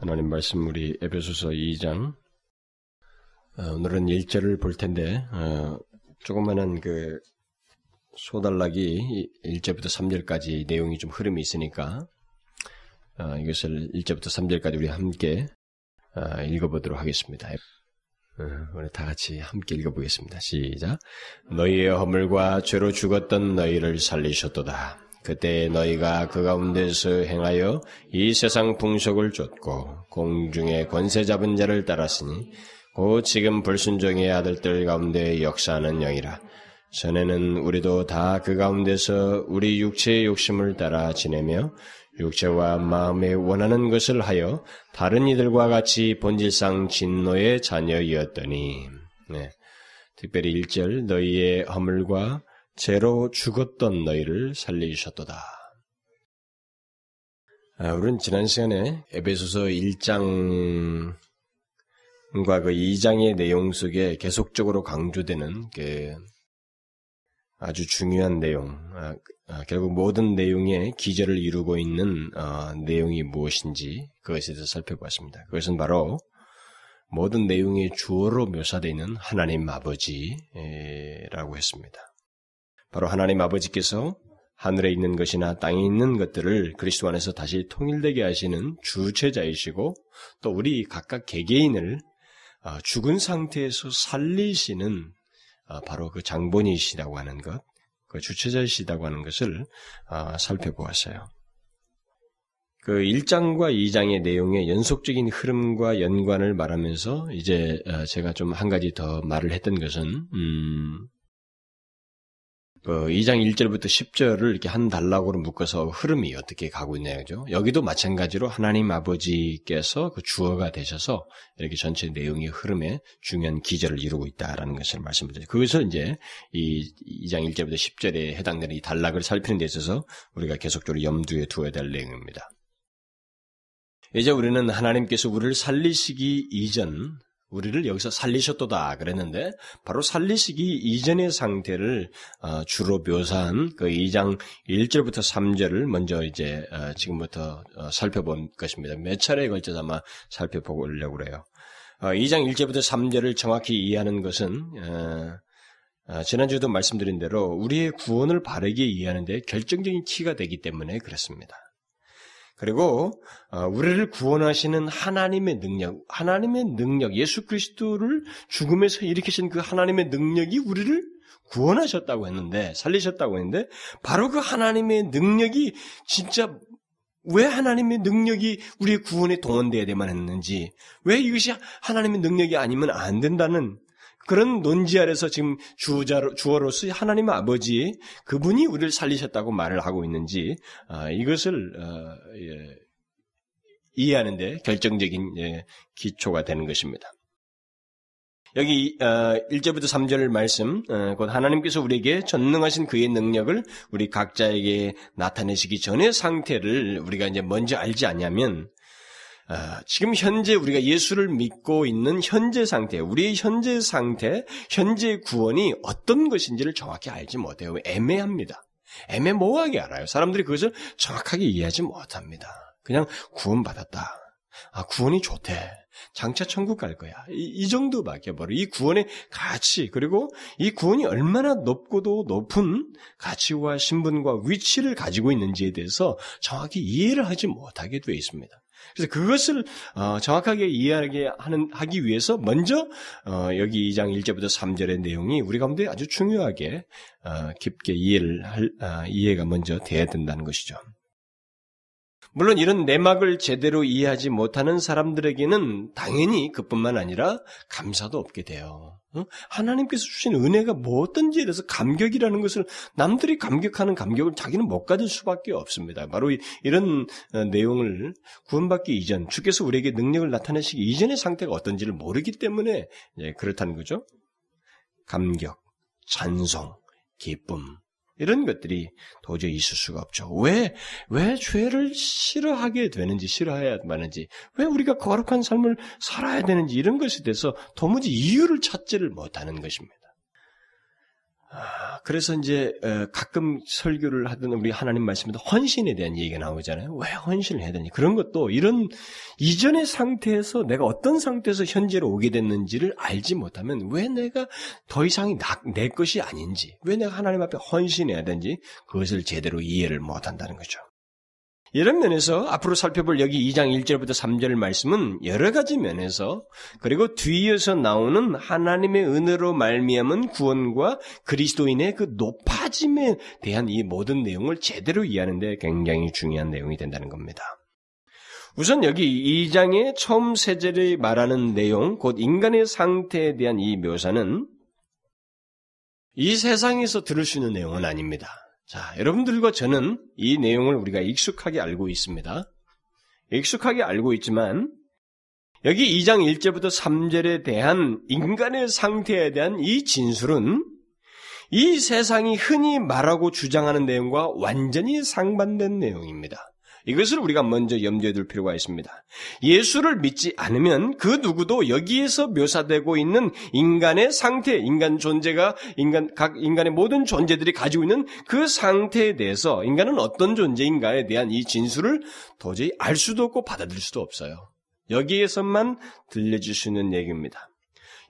하나님 말씀 우리 에베소서 2장 어, 오늘은 1절을 볼 텐데 어, 조그마한 그 소달락이 1절부터 3절까지 내용이 좀 흐름이 있으니까 어, 이것을 1절부터 3절까지 우리 함께 어, 읽어보도록 하겠습니다. 어, 우리 다 같이 함께 읽어보겠습니다. 시작. 너희의 허물과 죄로 죽었던 너희를 살리셨도다. 그때 너희가 그 가운데서 행하여 이 세상 풍속을 쫓고 공중의 권세 잡은 자를 따랐으니 곧 지금 불순종의 아들들 가운데 역사하는 영이라. 전에는 우리도 다 그 가운데서 우리 육체의 욕심을 따라 지내며 육체와 마음에 원하는 것을 하여 다른 이들과 같이 본질상 진노의 자녀이었더니 네. 특별히 1절 너희의 허물과 죄로 죽었던 너희를 살리셨도다. 아, 우리는 지난 시간에 에베소서 1장과 그 2장의 내용 속에 계속적으로 강조되는 그 아주 중요한 내용, 아, 아, 결국 모든 내용의 기저를 이루고 있는 어, 내용이 무엇인지 그것에 대해서 살펴보았습니다. 그것은 바로 모든 내용의 주어로 묘사되어 있는 하나님 아버지라고 했습니다. 바로 하나님 아버지께서 하늘에 있는 것이나 땅에 있는 것들을 그리스도 안에서 다시 통일되게 하시는 주체자이시고 또 우리 각각 개개인을 어, 죽은 상태에서 살리시는 어, 바로 그 장본이시라고 하는 것, 그 주체자이시다고 하는 것을 어, 살펴보았어요. 그 1장과 2장의 내용의 연속적인 흐름과 연관을 말하면서 이제 제가 좀 한 가지 더 말을 했던 것은 음, 그 2장 1절부터 10절을 이렇게 한 단락으로 묶어서 흐름이 어떻게 가고 있냐죠. 여기도 마찬가지로 하나님 아버지께서 그 주어가 되셔서 이렇게 전체 내용의 흐름에 중요한 기절을 이루고 있다라는 것을 말씀드려요. 그것을 이제 이 2장 1절부터 10절에 해당되는 이 단락을 살피는 데 있어서 우리가 계속적으로 염두에 두어야 될 내용입니다. 이제 우리는 하나님께서 우리를 살리시기 이전 우리를 여기서 살리셨도다 그랬는데 바로 살리시기 이전의 상태를 어, 주로 묘사한 그 2장 1절부터 3절을 먼저 이제 어, 지금부터 어, 살펴본 것입니다. 몇 차례에 걸쳐서 아마 살펴보려고 그래요. 2장 1절부터 3절을 정확히 이해하는 것은 지난주에도 말씀드린 대로 우리의 구원을 바르게 이해하는데 결정적인 키가 되기 때문에 그렇습니다. 그리고 어, 우리를 구원하시는 하나님의 능력, 하나님의 능력, 예수 그리스도를 죽음에서 일으키신 그 하나님의 능력이 우리를 구원하셨다고 했는데, 살리셨다고 했는데, 바로 그 하나님의 능력이 진짜 왜 하나님의 능력이 우리의 구원에 동원되어야만 했는지, 왜 이것이 하나님의 능력이 아니면 안 된다는 그런 논지 아래서 지금 주자로, 주어로서 하나님 아버지 그분이 우리를 살리셨다고 말을 하고 있는지 아, 이것을 어, 예, 이해하는데 결정적인 예, 기초가 되는 것입니다. 여기 어, 1절부터 3절 말씀 어, 곧 하나님께서 우리에게 전능하신 그의 능력을 우리 각자에게 나타내시기 전의 상태를 우리가 이제 먼저 알지 않냐면 아, 지금 현재 우리가 예수를 믿고 있는 현재 상태, 우리의 현재 상태, 현재 구원이 어떤 것인지를 정확히 알지 못해요. 애매합니다. 애매모호하게 알아요. 사람들이 그것을 정확하게 이해하지 못합니다. 그냥 구원받았다. 아, 구원이 좋대. 장차 천국 갈 거야. 이, 이 정도밖에 바로 이 구원의 가치 그리고 이 구원이 얼마나 높고도 높은 가치와 신분과 위치를 가지고 있는지에 대해서 정확히 이해를 하지 못하게 되어 있습니다. 그래서 그것을 어, 정확하게 이해하게 하는 하기 위해서 먼저 어, 여기 2장 1절부터 3절의 내용이 우리 가운데 아주 중요하게 어, 깊게 이해를 할 아, 이해가 먼저 돼야 된다는 것이죠. 물론 이런 내막을 제대로 이해하지 못하는 사람들에게는 당연히 그뿐만 아니라 감사도 없게 돼요. 하나님께서 주신 은혜가 뭐든지에 대해서 감격이라는 것을 남들이 감격하는 감격을 자기는 못 가질 수밖에 없습니다. 바로 이런 어, 내용을 구원받기 이전, 주께서 우리에게 능력을 나타내시기 이전의 상태가 어떤지를 모르기 때문에 그렇다는 거죠. 감격, 찬송, 기쁨, 이런 것들이 도저히 있을 수가 없죠. 왜, 왜 죄를 싫어하게 되는지, 싫어해야 하는지, 왜 우리가 거룩한 삶을 살아야 되는지, 이런 것에 대해서 도무지 이유를 찾지를 못하는 것입니다. 아, 그래서 이제 어, 가끔 설교를 하던 우리 하나님 말씀에도 헌신에 대한 얘기가 나오잖아요. 왜 헌신을 해야 되니? 그런 것도 이런 이전의 상태에서 내가 어떤 상태에서 현재로 오게 됐는지를 알지 못하면 왜 내가 더 이상이 나, 내 것이 아닌지, 왜 내가 하나님 앞에 헌신해야 되는지 그것을 제대로 이해를 못한다는 거죠. 이런 면에서 앞으로 살펴볼 여기 2장 1절부터 3절 말씀은 여러 가지 면에서 그리고 뒤에서 나오는 하나님의 은혜로 말미암은 구원과 그리스도인의 그 높아짐에 대한 이 모든 내용을 제대로 이해하는데 굉장히 중요한 내용이 된다는 겁니다. 우선 여기 2장의 처음 세 절이 말하는 내용, 곧 인간의 상태에 대한 이 묘사는 이 세상에서 들을 수 있는 내용은 아닙니다. 자, 여러분들과 저는 이 내용을 우리가 익숙하게 알고 있습니다. 익숙하게 알고 있지만 여기 2장 1절부터 3절에 대한 인간의 상태에 대한 이 진술은 이 세상이 흔히 말하고 주장하는 내용과 완전히 상반된 내용입니다. 이것을 우리가 먼저 염두에 둘 필요가 있습니다. 예수를 믿지 않으면 그 누구도 여기에서 묘사되고 있는 인간의 상태, 인간 존재가 인간 각 인간의 모든 존재들이 가지고 있는 그 상태에 대해서 인간은 어떤 존재인가에 대한 이 진술을 도저히 알 수도 없고 받아들일 수도 없어요. 여기에서만 있는 얘기입니다.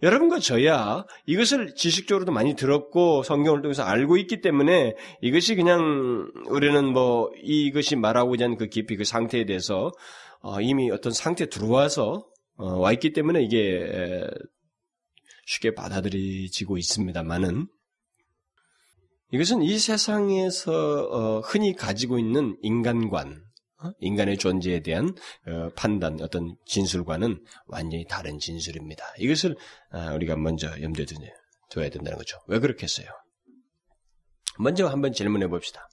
여러분과 저야 이것을 지식적으로도 많이 들었고 성경을 통해서 알고 있기 때문에 이것이 그냥 우리는 뭐 이것이 말하고자 하는 그 깊이 그 상태에 대해서 어 이미 어떤 상태에 들어와서 어 와 있기 때문에 이게 쉽게 받아들이지고 있습니다만은 이것은 이 세상에서 어 흔히 가지고 있는 인간관, 어? 인간의 존재에 대한 어, 판단, 어떤 진술과는 완전히 다른 진술입니다. 이것을 아, 우리가 먼저 염두에 둬야 된다는 거죠. 왜 그렇게 했어요? 먼저 한번 질문해 봅시다.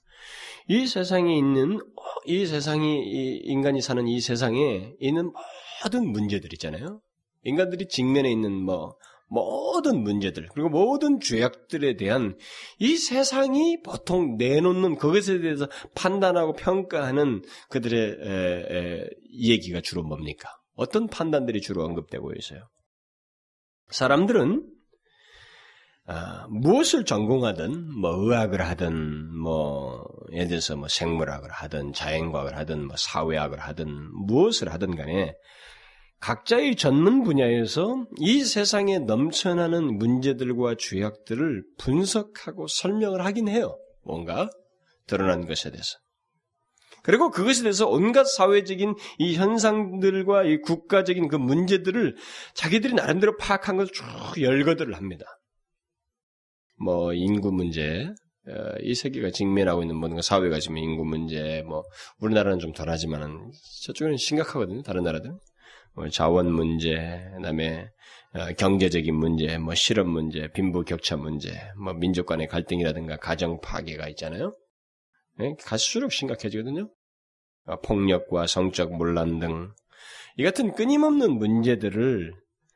이 세상에 있는 이 세상이 인간이 사는 이 세상에 있는 모든 문제들 있잖아요. 인간들이 직면해 있는 뭐 모든 문제들 그리고 모든 죄악들에 대한 이 세상이 보통 내놓는 그것에 대해서 판단하고 평가하는 그들의 에, 에, 얘기가 주로 뭡니까? 어떤 판단들이 주로 언급되고 있어요? 사람들은 아, 무엇을 전공하든 뭐 의학을 하든 뭐 예를 들어서 뭐 생물학을 하든 자연과학을 하든 뭐 사회학을 하든 무엇을 하든 간에 각자의 전문 분야에서 이 세상에 넘쳐나는 문제들과 죄악들을 분석하고 설명을 하긴 해요. 뭔가 드러난 것에 대해서. 그리고 그것에 대해서 온갖 사회적인 이 현상들과 이 국가적인 그 문제들을 자기들이 나름대로 파악한 것을 쭉 열거들을 합니다. 뭐 인구 문제, 어, 이 세계가 직면하고 있는 뭔가 사회가 지금 인구 문제, 뭐 우리나라는 좀 덜하지만은 저쪽은 심각하거든요. 다른 나라들은. 뭐 자원 문제, 그다음에 어, 경제적인 문제, 뭐 실업 문제, 빈부 격차 문제, 뭐 민족 간의 갈등이라든가 가정 파괴가 있잖아요. 네? 갈수록 심각해지거든요. 어, 폭력과 성적 문란 등 이 같은 끊임없는 문제들을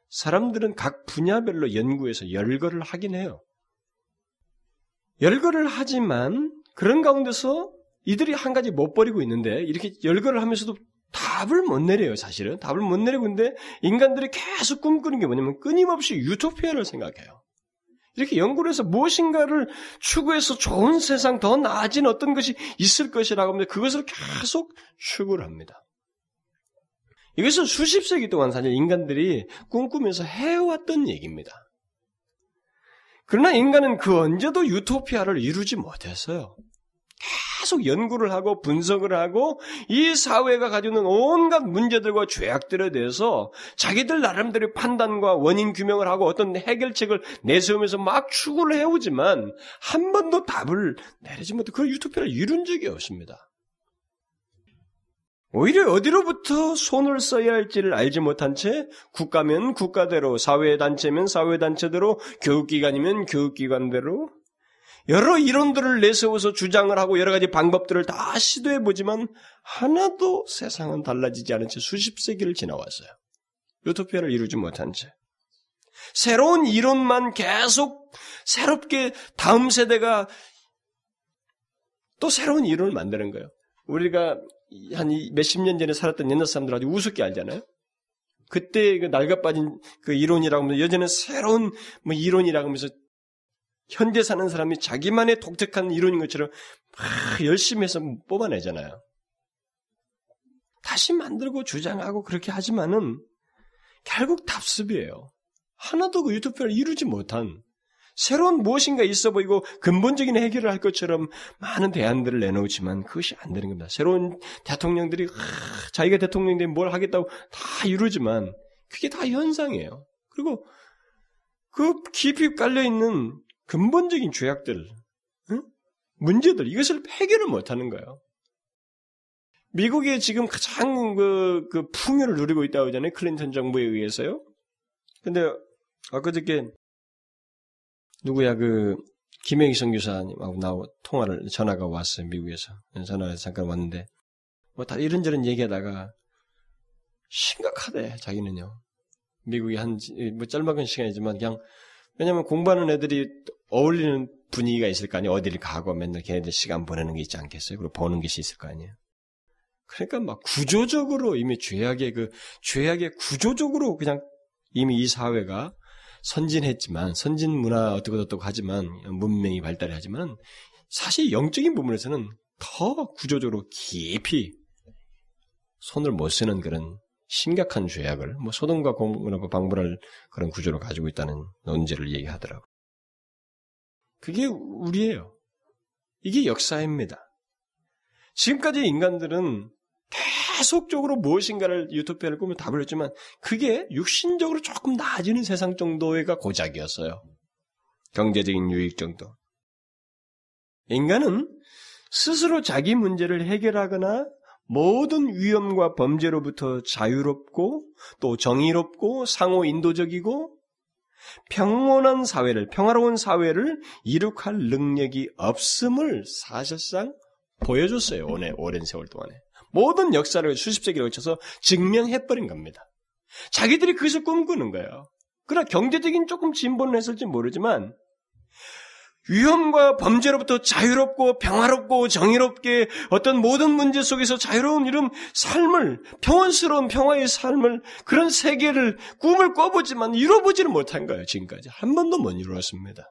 사람들은 각 분야별로 연구해서 열거를 하긴 해요. 열거를 하지만 그런 가운데서 이들이 한 가지 못 버리고 있는데 이렇게 열거를 하면서도 답을 못 내려요, 사실은. 답을 못 내리고 있는데 인간들이 계속 꿈꾸는 게 뭐냐면 끊임없이 유토피아를 생각해요. 이렇게 연구를 해서 무엇인가를 추구해서 좋은 세상, 더 나아진 어떤 것이 있을 것이라고 하면 그것을 계속 추구를 합니다. 이것은 수십 세기 동안 사실 인간들이 꿈꾸면서 해왔던 얘기입니다. 그러나 인간은 그 언제도 유토피아를 이루지 못했어요. 계속 연구를 하고 분석을 하고 이 사회가 가지고 있는 온갖 문제들과 죄악들에 대해서 자기들 나름대로 판단과 원인 규명을 하고 어떤 해결책을 내세우면서 막 추구를 해오지만 한 번도 답을 내리지 못해 그 유토피아를 이룬 적이 없습니다. 오히려 어디로부터 손을 써야 할지를 알지 못한 채 국가면 국가대로, 사회단체면 사회단체대로, 교육기관이면 교육기관대로 여러 이론들을 내세워서 주장을 하고 여러 가지 방법들을 다 시도해 보지만 하나도 세상은 달라지지 않은 채 수십 세기를 지나왔어요. 유토피아를 이루지 못한 채. 새로운 이론만 계속 새롭게 다음 세대가 또 새로운 이론을 만드는 거예요. 우리가 한 몇십 년 전에 살았던 옛날 사람들 아주 우습게 알잖아요. 그때 그 낡아빠진 그 이론이라고 하면서 여전히 새로운 뭐 이론이라고 하면서 현대 사는 사람이 자기만의 독특한 이론인 것처럼 막 열심히 해서 뽑아내잖아요. 다시 만들고 주장하고 그렇게 하지만은 결국 답습이에요. 하나도 그 유토피아를 이루지 못한 새로운 무엇인가 있어 보이고 근본적인 해결을 할 것처럼 많은 대안들을 내놓지만 그것이 안 되는 겁니다. 새로운 대통령들이 하, 자기가 대통령이 되면 뭘 하겠다고 다 이루지만 그게 다 현상이에요. 그리고 그 깊이 깔려 있는 근본적인 죄악들, 응? 문제들 이것을 해결을 못하는 거예요. 미국이 지금 가장 그, 그 풍요를 누리고 있다고 하잖아요. 클린턴 정부에 의해서요. 근데 엊그저께 누구야 그 김영희 선교사님하고 나하고 통화를 전화가 왔어요 미국에서 전화가 잠깐 왔는데 뭐 다 이런저런 얘기하다가 심각하대 자기는요 미국이 한 뭐 짧은 시간이지만 그냥 왜냐면 공부하는 애들이 어울리는 분위기가 있을 거 아니에요. 어디를 가고 맨날 걔네들 시간 보내는 게 있지 않겠어요? 그리고 보는 것이 있을 거 아니에요? 그러니까 막 구조적으로 이미 죄악의 그 죄악의 구조적으로 그냥 이미 이 사회가 선진했지만 선진 문화 어떻고 어떻고 하지만 문명이 발달을 하지만 사실 영적인 부분에서는 더 구조적으로 깊이 손을 못 쓰는 그런 심각한 죄악을 뭐 소돔과 공문하고 방불할 그런 구조로 가지고 있다는 논제를 얘기하더라고. 그게 우리예요. 이게 역사입니다. 지금까지 인간들은 계속적으로 무엇인가를 유토피아를 꾸며 답을 했지만 그게 육신적으로 조금 나아지는 세상 정도가 고작이었어요. 경제적인 유익 정도. 인간은 스스로 자기 문제를 해결하거나 모든 위험과 범죄로부터 자유롭고 또 정의롭고 상호 인도적이고 평온한 사회를 평화로운 사회를 이룩할 능력이 없음을 사실상 보여줬어요. 오랜, 오랜 세월 동안에. 모든 역사를 수십 세기를 거쳐서 증명해버린 겁니다. 자기들이 그것을 꿈꾸는 거예요. 그러나 경제적인 조금 진보는 했을지 모르지만 위험과 범죄로부터 자유롭고 평화롭고 정의롭게 어떤 모든 문제 속에서 자유로운 이런 삶을 평온스러운 평화의 삶을 그런 세계를 꿈을 꿔보지만 이뤄보지는 못한 거예요 지금까지 한 번도 못 이루었습니다.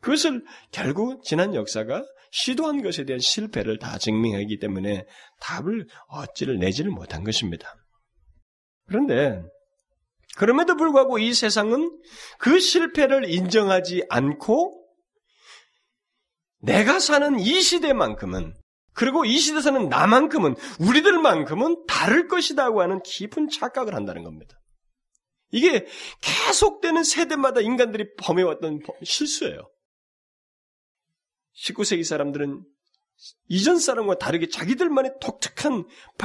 그것을 결국 지난 역사가 시도한 것에 대한 실패를 다 증명하기 때문에 답을 얻지를 내지를 못한 것입니다. 그런데 그럼에도 불구하고 이 세상은 그 실패를 인정하지 않고 내가 사는 이 시대만큼은 그리고 이 시대 사는 나만큼은 우리들만큼은 다를 것이다고 하는 깊은 착각을 한다는 겁니다. 이게 계속되는 세대마다 인간들이 범해왔던 실수예요. 19세기 사람들은 이전 사람과 다르게 자기들만의 독특한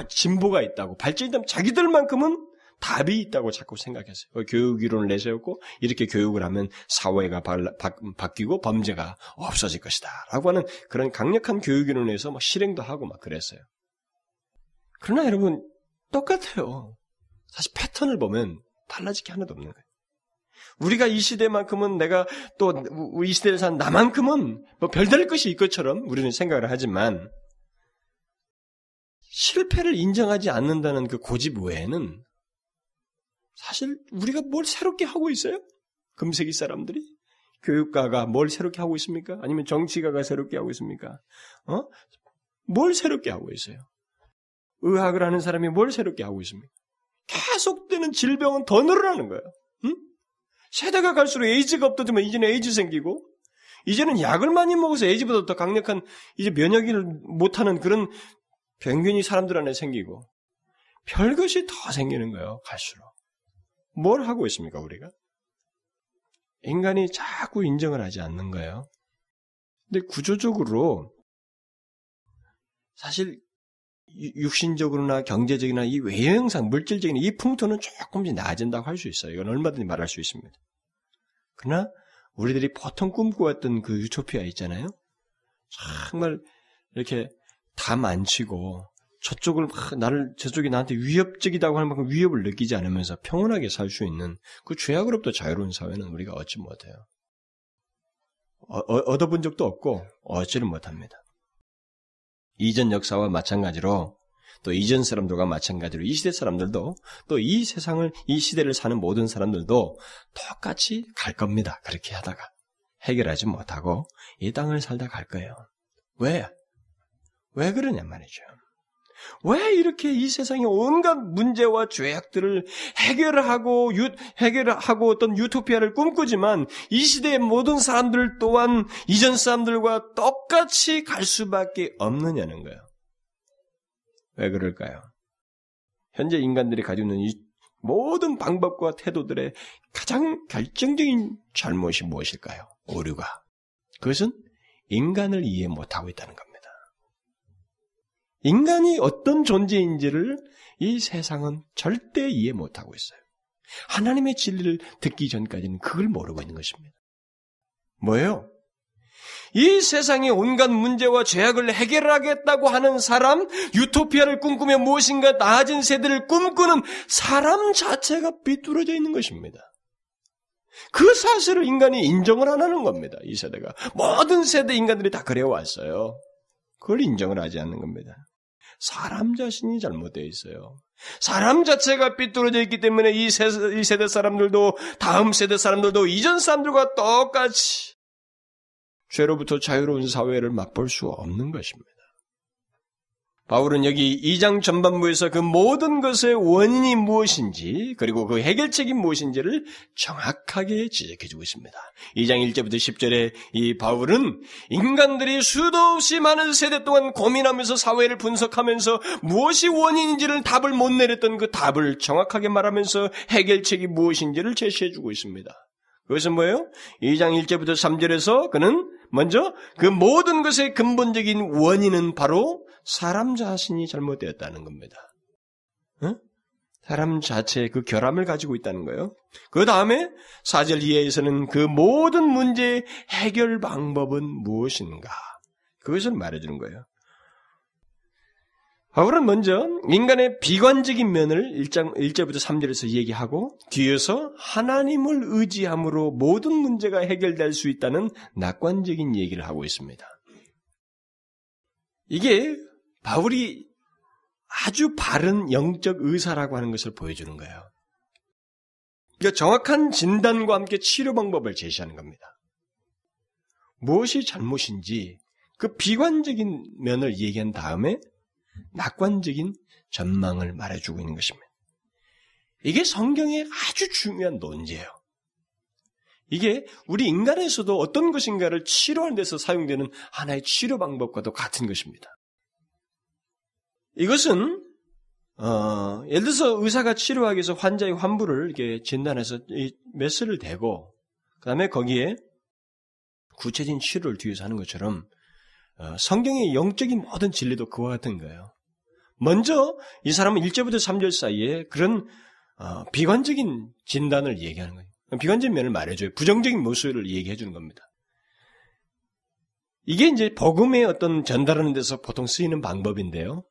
진보가 있다고 발전이 자기들만큼은 답이 있다고 자꾸 생각했어요. 그 교육 이론을 내세웠고 이렇게 교육을 하면 사회가 바, 뀌고 범죄가 없어질 것이다. 라고 하는 그런 강력한 교육 이론을 내서 막 실행도 하고 막 그랬어요. 그러나 여러분 똑같아요. 사실 패턴을 보면 달라질 게 하나도 없는 거예요. 우리가 이 시대만큼은 내가 또 이 시대를 산 나만큼은 뭐 별다를 것이 있것처럼 우리는 생각을 하지만 실패를 인정하지 않는다는 그 고집 외에는 사실 우리가 뭘 새롭게 하고 있어요? 금세기 사람들이? 교육가가 뭘 새롭게 하고 있습니까? 아니면 정치가가 새롭게 하고 있습니까? 어? 뭘 새롭게 하고 있어요? 의학을 하는 사람이 뭘 새롭게 하고 있습니까? 계속되는 질병은 더 늘어나는 거예요. 응? 세대가 갈수록 에이즈가 없어지면 이제는 에이즈 생기고, 이제는 약을 많이 먹어서 에이즈보다 더 강력한 이제 면역을 못하는 그런 병균이 사람들 안에 생기고, 별것이 더 생기는 거예요, 갈수록. 뭘 하고 있습니까, 우리가? 인간이 자꾸 인정을 하지 않는 거예요. 근데 구조적으로, 사실 육신적으로나 경제적이나 이 외형상, 물질적인 이 풍토는 조금씩 나아진다고 할 수 있어요. 이건 얼마든지 말할 수 있습니다. 그러나 우리들이 보통 꿈꾸었던 그 유토피아 있잖아요. 정말 이렇게 다 만치고 저쪽을 나를 저쪽이 나한테 위협적이다고 할 만큼 위협을 느끼지 않으면서 평온하게 살 수 있는 그 죄악으로부터 자유로운 사회는 우리가 얻지 못해요. 어, 어, 얻어본 적도 없고 얻지를 못합니다. 이전 역사와 마찬가지로 또 이전 사람들과 마찬가지로 이 시대 사람들도 또 이 세상을 이 시대를 사는 모든 사람들도 똑같이 갈 겁니다. 그렇게 하다가 해결하지 못하고 이 땅을 살다 갈 거예요. 왜? 왜 그러냐 말이죠. 왜 이렇게 이 세상의 온갖 문제와 죄악들을 해결하고 유, 해결하고 어떤 유토피아를 꿈꾸지만 이 시대의 모든 사람들 또한 이전 사람들과 똑같이 갈 수밖에 없느냐는 거예요. 왜 그럴까요? 현재 인간들이 가지고 있는 이 모든 방법과 태도들의 가장 결정적인 잘못이 무엇일까요? 오류가. 그것은 인간을 이해 못하고 있다는 겁니다. 인간이 어떤 존재인지를 이 세상은 절대 이해 못하고 있어요. 하나님의 진리를 듣기 전까지는 그걸 모르고 있는 것입니다. 뭐예요? 이 세상의 온갖 문제와 죄악을 해결하겠다고 하는 사람, 유토피아를 꿈꾸며 무엇인가 나아진 세대를 꿈꾸는 사람 자체가 비뚤어져 있는 것입니다. 그 사실을 인간이 인정을 안 하는 겁니다. 이 세대가. 모든 세대 인간들이 다 그래 왔어요. 그걸 인정을 하지 않는 겁니다. 사람 자신이 잘못되어 있어요. 사람 자체가 삐뚤어져 있기 때문에 이 세대, 이 세대 사람들도 다음 세대 사람들도 이전 사람들과 똑같이 죄로부터 자유로운 사회를 맛볼 수 없는 것입니다. 바울은 여기 2장 전반부에서 그 모든 것의 원인이 무엇인지 그리고 그 해결책이 무엇인지를 정확하게 지적해 주고 있습니다. 2장 1절부터 10절에 이 바울은 인간들이 수도 없이 많은 세대 동안 고민하면서 사회를 분석하면서 무엇이 원인인지를 답을 못 내렸던 그 답을 정확하게 말하면서 해결책이 무엇인지를 제시해 주고 있습니다. 그것은 뭐예요? 2장 1절부터 3절에서 그는 먼저 그 모든 것의 근본적인 원인은 바로 사람 자신이 잘못되었다는 겁니다. 어? 사람 자체의 그 결함을 가지고 있다는 거예요. 그 다음에 4절 이하에서는 그 모든 문제의 해결 방법은 무엇인가? 그것을 말해주는 거예요. 바울은 먼저 인간의 비관적인 면을 1장, 1절부터 3절에서 얘기하고 뒤에서 하나님을 의지함으로 모든 문제가 해결될 수 있다는 낙관적인 얘기를 하고 있습니다. 이게 바울이 아주 바른 영적 의사라고 하는 것을 보여주는 거예요. 그러니까 정확한 진단과 함께 치료 방법을 제시하는 겁니다. 무엇이 잘못인지 그 비관적인 면을 얘기한 다음에 낙관적인 전망을 말해주고 있는 것입니다. 이게 성경의 아주 중요한 논제예요. 이게 우리 인간에서도 어떤 것인가를 치료하는 데서 사용되는 하나의 치료 방법과도 같은 것입니다. 이것은 어, 예를 들어서 의사가 치료하기 위해서 환자의 환부를 이렇게 진단해서 메스를 대고 그다음에 거기에 구체적인 치료를 뒤에서 하는 것처럼 어, 성경의 영적인 모든 진리도 그와 같은 거예요. 먼저 이 사람은 1절부터 3절 사이에 그런 어, 비관적인 진단을 얘기하는 거예요. 비관적인 면을 말해줘요. 부정적인 모습을 얘기해 주는 겁니다. 이게 이제 복음의 어떤 전달하는 데서 보통 쓰이는 방법인데요.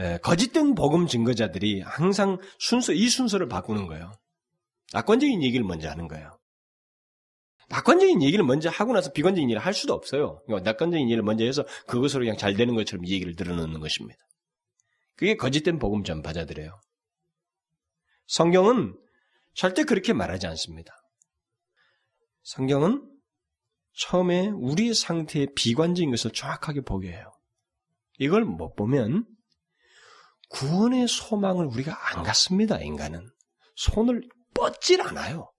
예, 거짓된 복음 증거자들이 항상 순서, 이 순서를 바꾸는 거예요. 낙관적인 얘기를 먼저 하는 거예요. 낙관적인 얘기를 먼저 하고 나서 비관적인 얘기를 할 수도 없어요. 그러니까 낙관적인 얘기를 먼저 해서 그것으로 그냥 잘 되는 것처럼 얘기를 들어놓는 것입니다. 그게 거짓된 복음 전파자들이에요. 성경은 절대 그렇게 말하지 않습니다. 성경은 처음에 우리의 상태의 비관적인 것을 정확하게 보게 해요. 이걸 못 보면 구원의 소망을 우리가 안 갖습니다, 인간은. 손을 뻗질 않아요.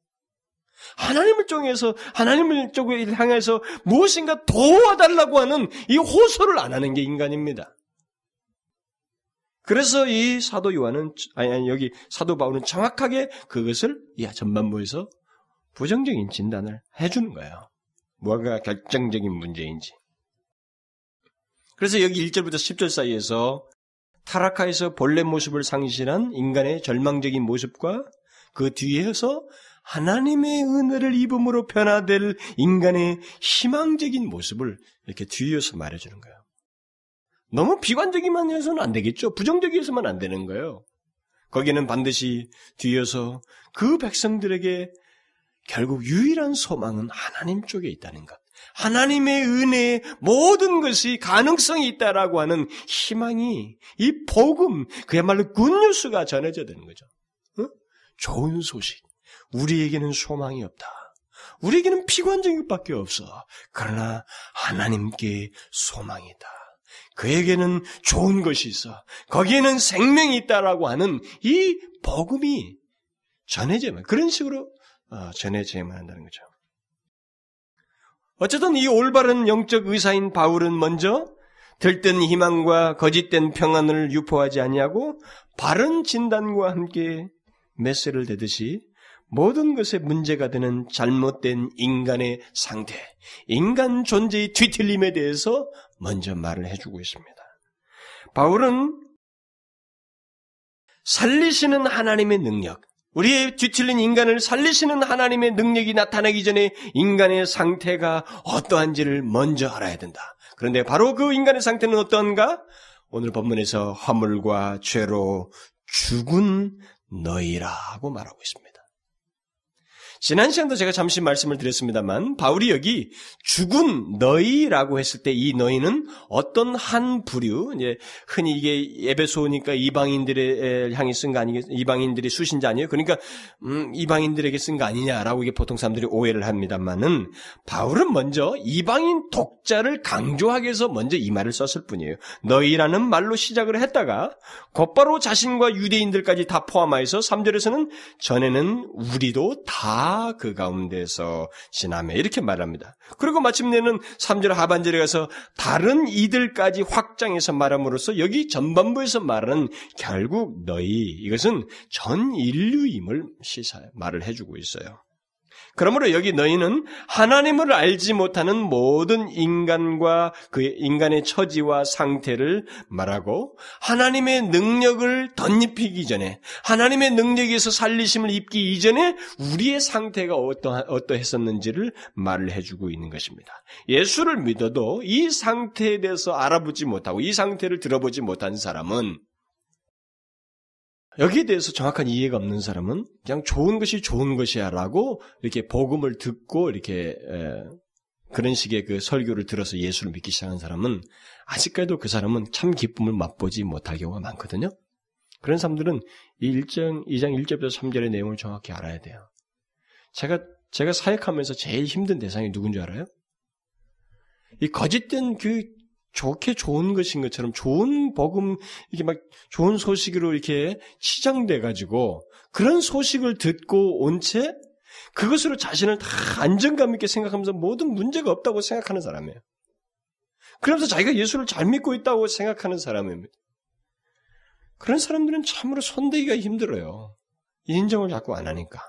하나님을 쪽에서 하나님을 쪽을 향해서 무엇인가 도와달라고 하는 이 호소를 안 하는 게 인간입니다. 그래서 이 사도 요한은 아니, 아니 여기 사도 바울은 정확하게 그것을 이 전반부에서 부정적인 진단을 해주는 거예요. 뭐가 결정적인 문제인지. 그래서 여기 1절부터 10절 사이에서 타락하에서 본래 모습을 상실한 인간의 절망적인 모습과 그 뒤에서 하나님의 은혜를 입음으로 변화될 인간의 희망적인 모습을 이렇게 뒤에서 말해주는 거예요. 너무 비관적이만 해서는 안 되겠죠. 부정적이어서만 안 되는 거예요. 거기는 반드시 뒤에서 그 백성들에게 결국 유일한 소망은 하나님 쪽에 있다는 것. 하나님의 은혜에 모든 것이 가능성이 있다라고 하는 희망이 이 복음 그야말로 굿뉴스가 전해져 되는 거죠. 어? 좋은 소식. 우리에게는 소망이 없다. 우리에게는 피관적인 것밖에 없어. 그러나 하나님께 소망이 있다. 그에게는 좋은 것이 있어. 거기에는 생명이 있다라고 하는 이 복음이 전해져야만 그런 식으로 어, 전해져야만 한다는 거죠. 어쨌든 이 올바른 영적 의사인 바울은 먼저 들뜬 희망과 거짓된 평안을 유포하지 아니하고 바른 진단과 함께 메스를 대듯이 모든 것에 문제가 되는 잘못된 인간의 상태, 인간 존재의 뒤틀림에 대해서 먼저 말을 해주고 있습니다. 바울은 살리시는 하나님의 능력, 우리의 뒤틀린 인간을 살리시는 하나님의 능력이 나타나기 전에 인간의 상태가 어떠한지를 먼저 알아야 된다. 그런데 바로 그 인간의 상태는 어떠한가? 오늘 본문에서 화물과 죄로 죽은 너희라고 말하고 있습니다. 지난 시간도 제가 잠시 말씀을 드렸습니다만 바울이 여기 죽은 너희라고 했을 때 이 너희는 어떤 한 부류 이제 흔히 이게 에베소니까 이방인들의 향이 쓴 거 아니겠 이방인들이 수신자 아니에요? 그러니까 음, 이방인들에게 쓴 거 아니냐라고 이게 보통 사람들이 오해를 합니다만은 바울은 먼저 이방인 독자를 강조하기 위해서 먼저 이 말을 썼을 뿐이에요. 너희라는 말로 시작을 했다가 곧바로 자신과 유대인들까지 다 포함하여서 3절에서는 전에는 우리도 다그 가운데서 지나며 이렇게 말합니다. 그리고 마침내는 3절 하반절에 가서 다른 이들까지 확장해서 말함으로써 여기 전반부에서 말하는 결국 너희 이것은 전 인류임을 시사 말을 해주고 있어요. 그러므로 여기 너희는 하나님을 알지 못하는 모든 인간과 그 인간의 처지와 상태를 말하고 하나님의 능력을 덧입히기 전에 하나님의 능력에서 살리심을 입기 이전에 우리의 상태가 어떠, 어떠했었는지를 말을 해주고 있는 것입니다. 예수를 믿어도 이 상태에 대해서 알아보지 못하고 이 상태를 들어보지 못한 사람은 여기에 대해서 정확한 이해가 없는 사람은 그냥 좋은 것이 좋은 것이야라고 이렇게 복음을 듣고 이렇게 에, 그런 식의 그 설교를 들어서 예수를 믿기 시작한 사람은 아직까지도 그 사람은 참 기쁨을 맛보지 못할 경우가 많거든요. 그런 사람들은 이 1장, 2장 1절부터 3절의 내용을 정확히 알아야 돼요. 제가, 제가 사역하면서 제일 힘든 대상이 누군지 알아요? 이 거짓된 그 좋게 좋은 것인 것처럼 좋은 복음 이게 막 좋은 소식으로 이렇게 치장돼 가지고 그런 소식을 듣고 온 채 그것으로 자신을 다 안정감 있게 생각하면서 모든 문제가 없다고 생각하는 사람이에요. 그러면서 자기가 예수를 잘 믿고 있다고 생각하는 사람입니다. 그런 사람들은 참으로 손대기가 힘들어요. 인정을 자꾸 안 하니까.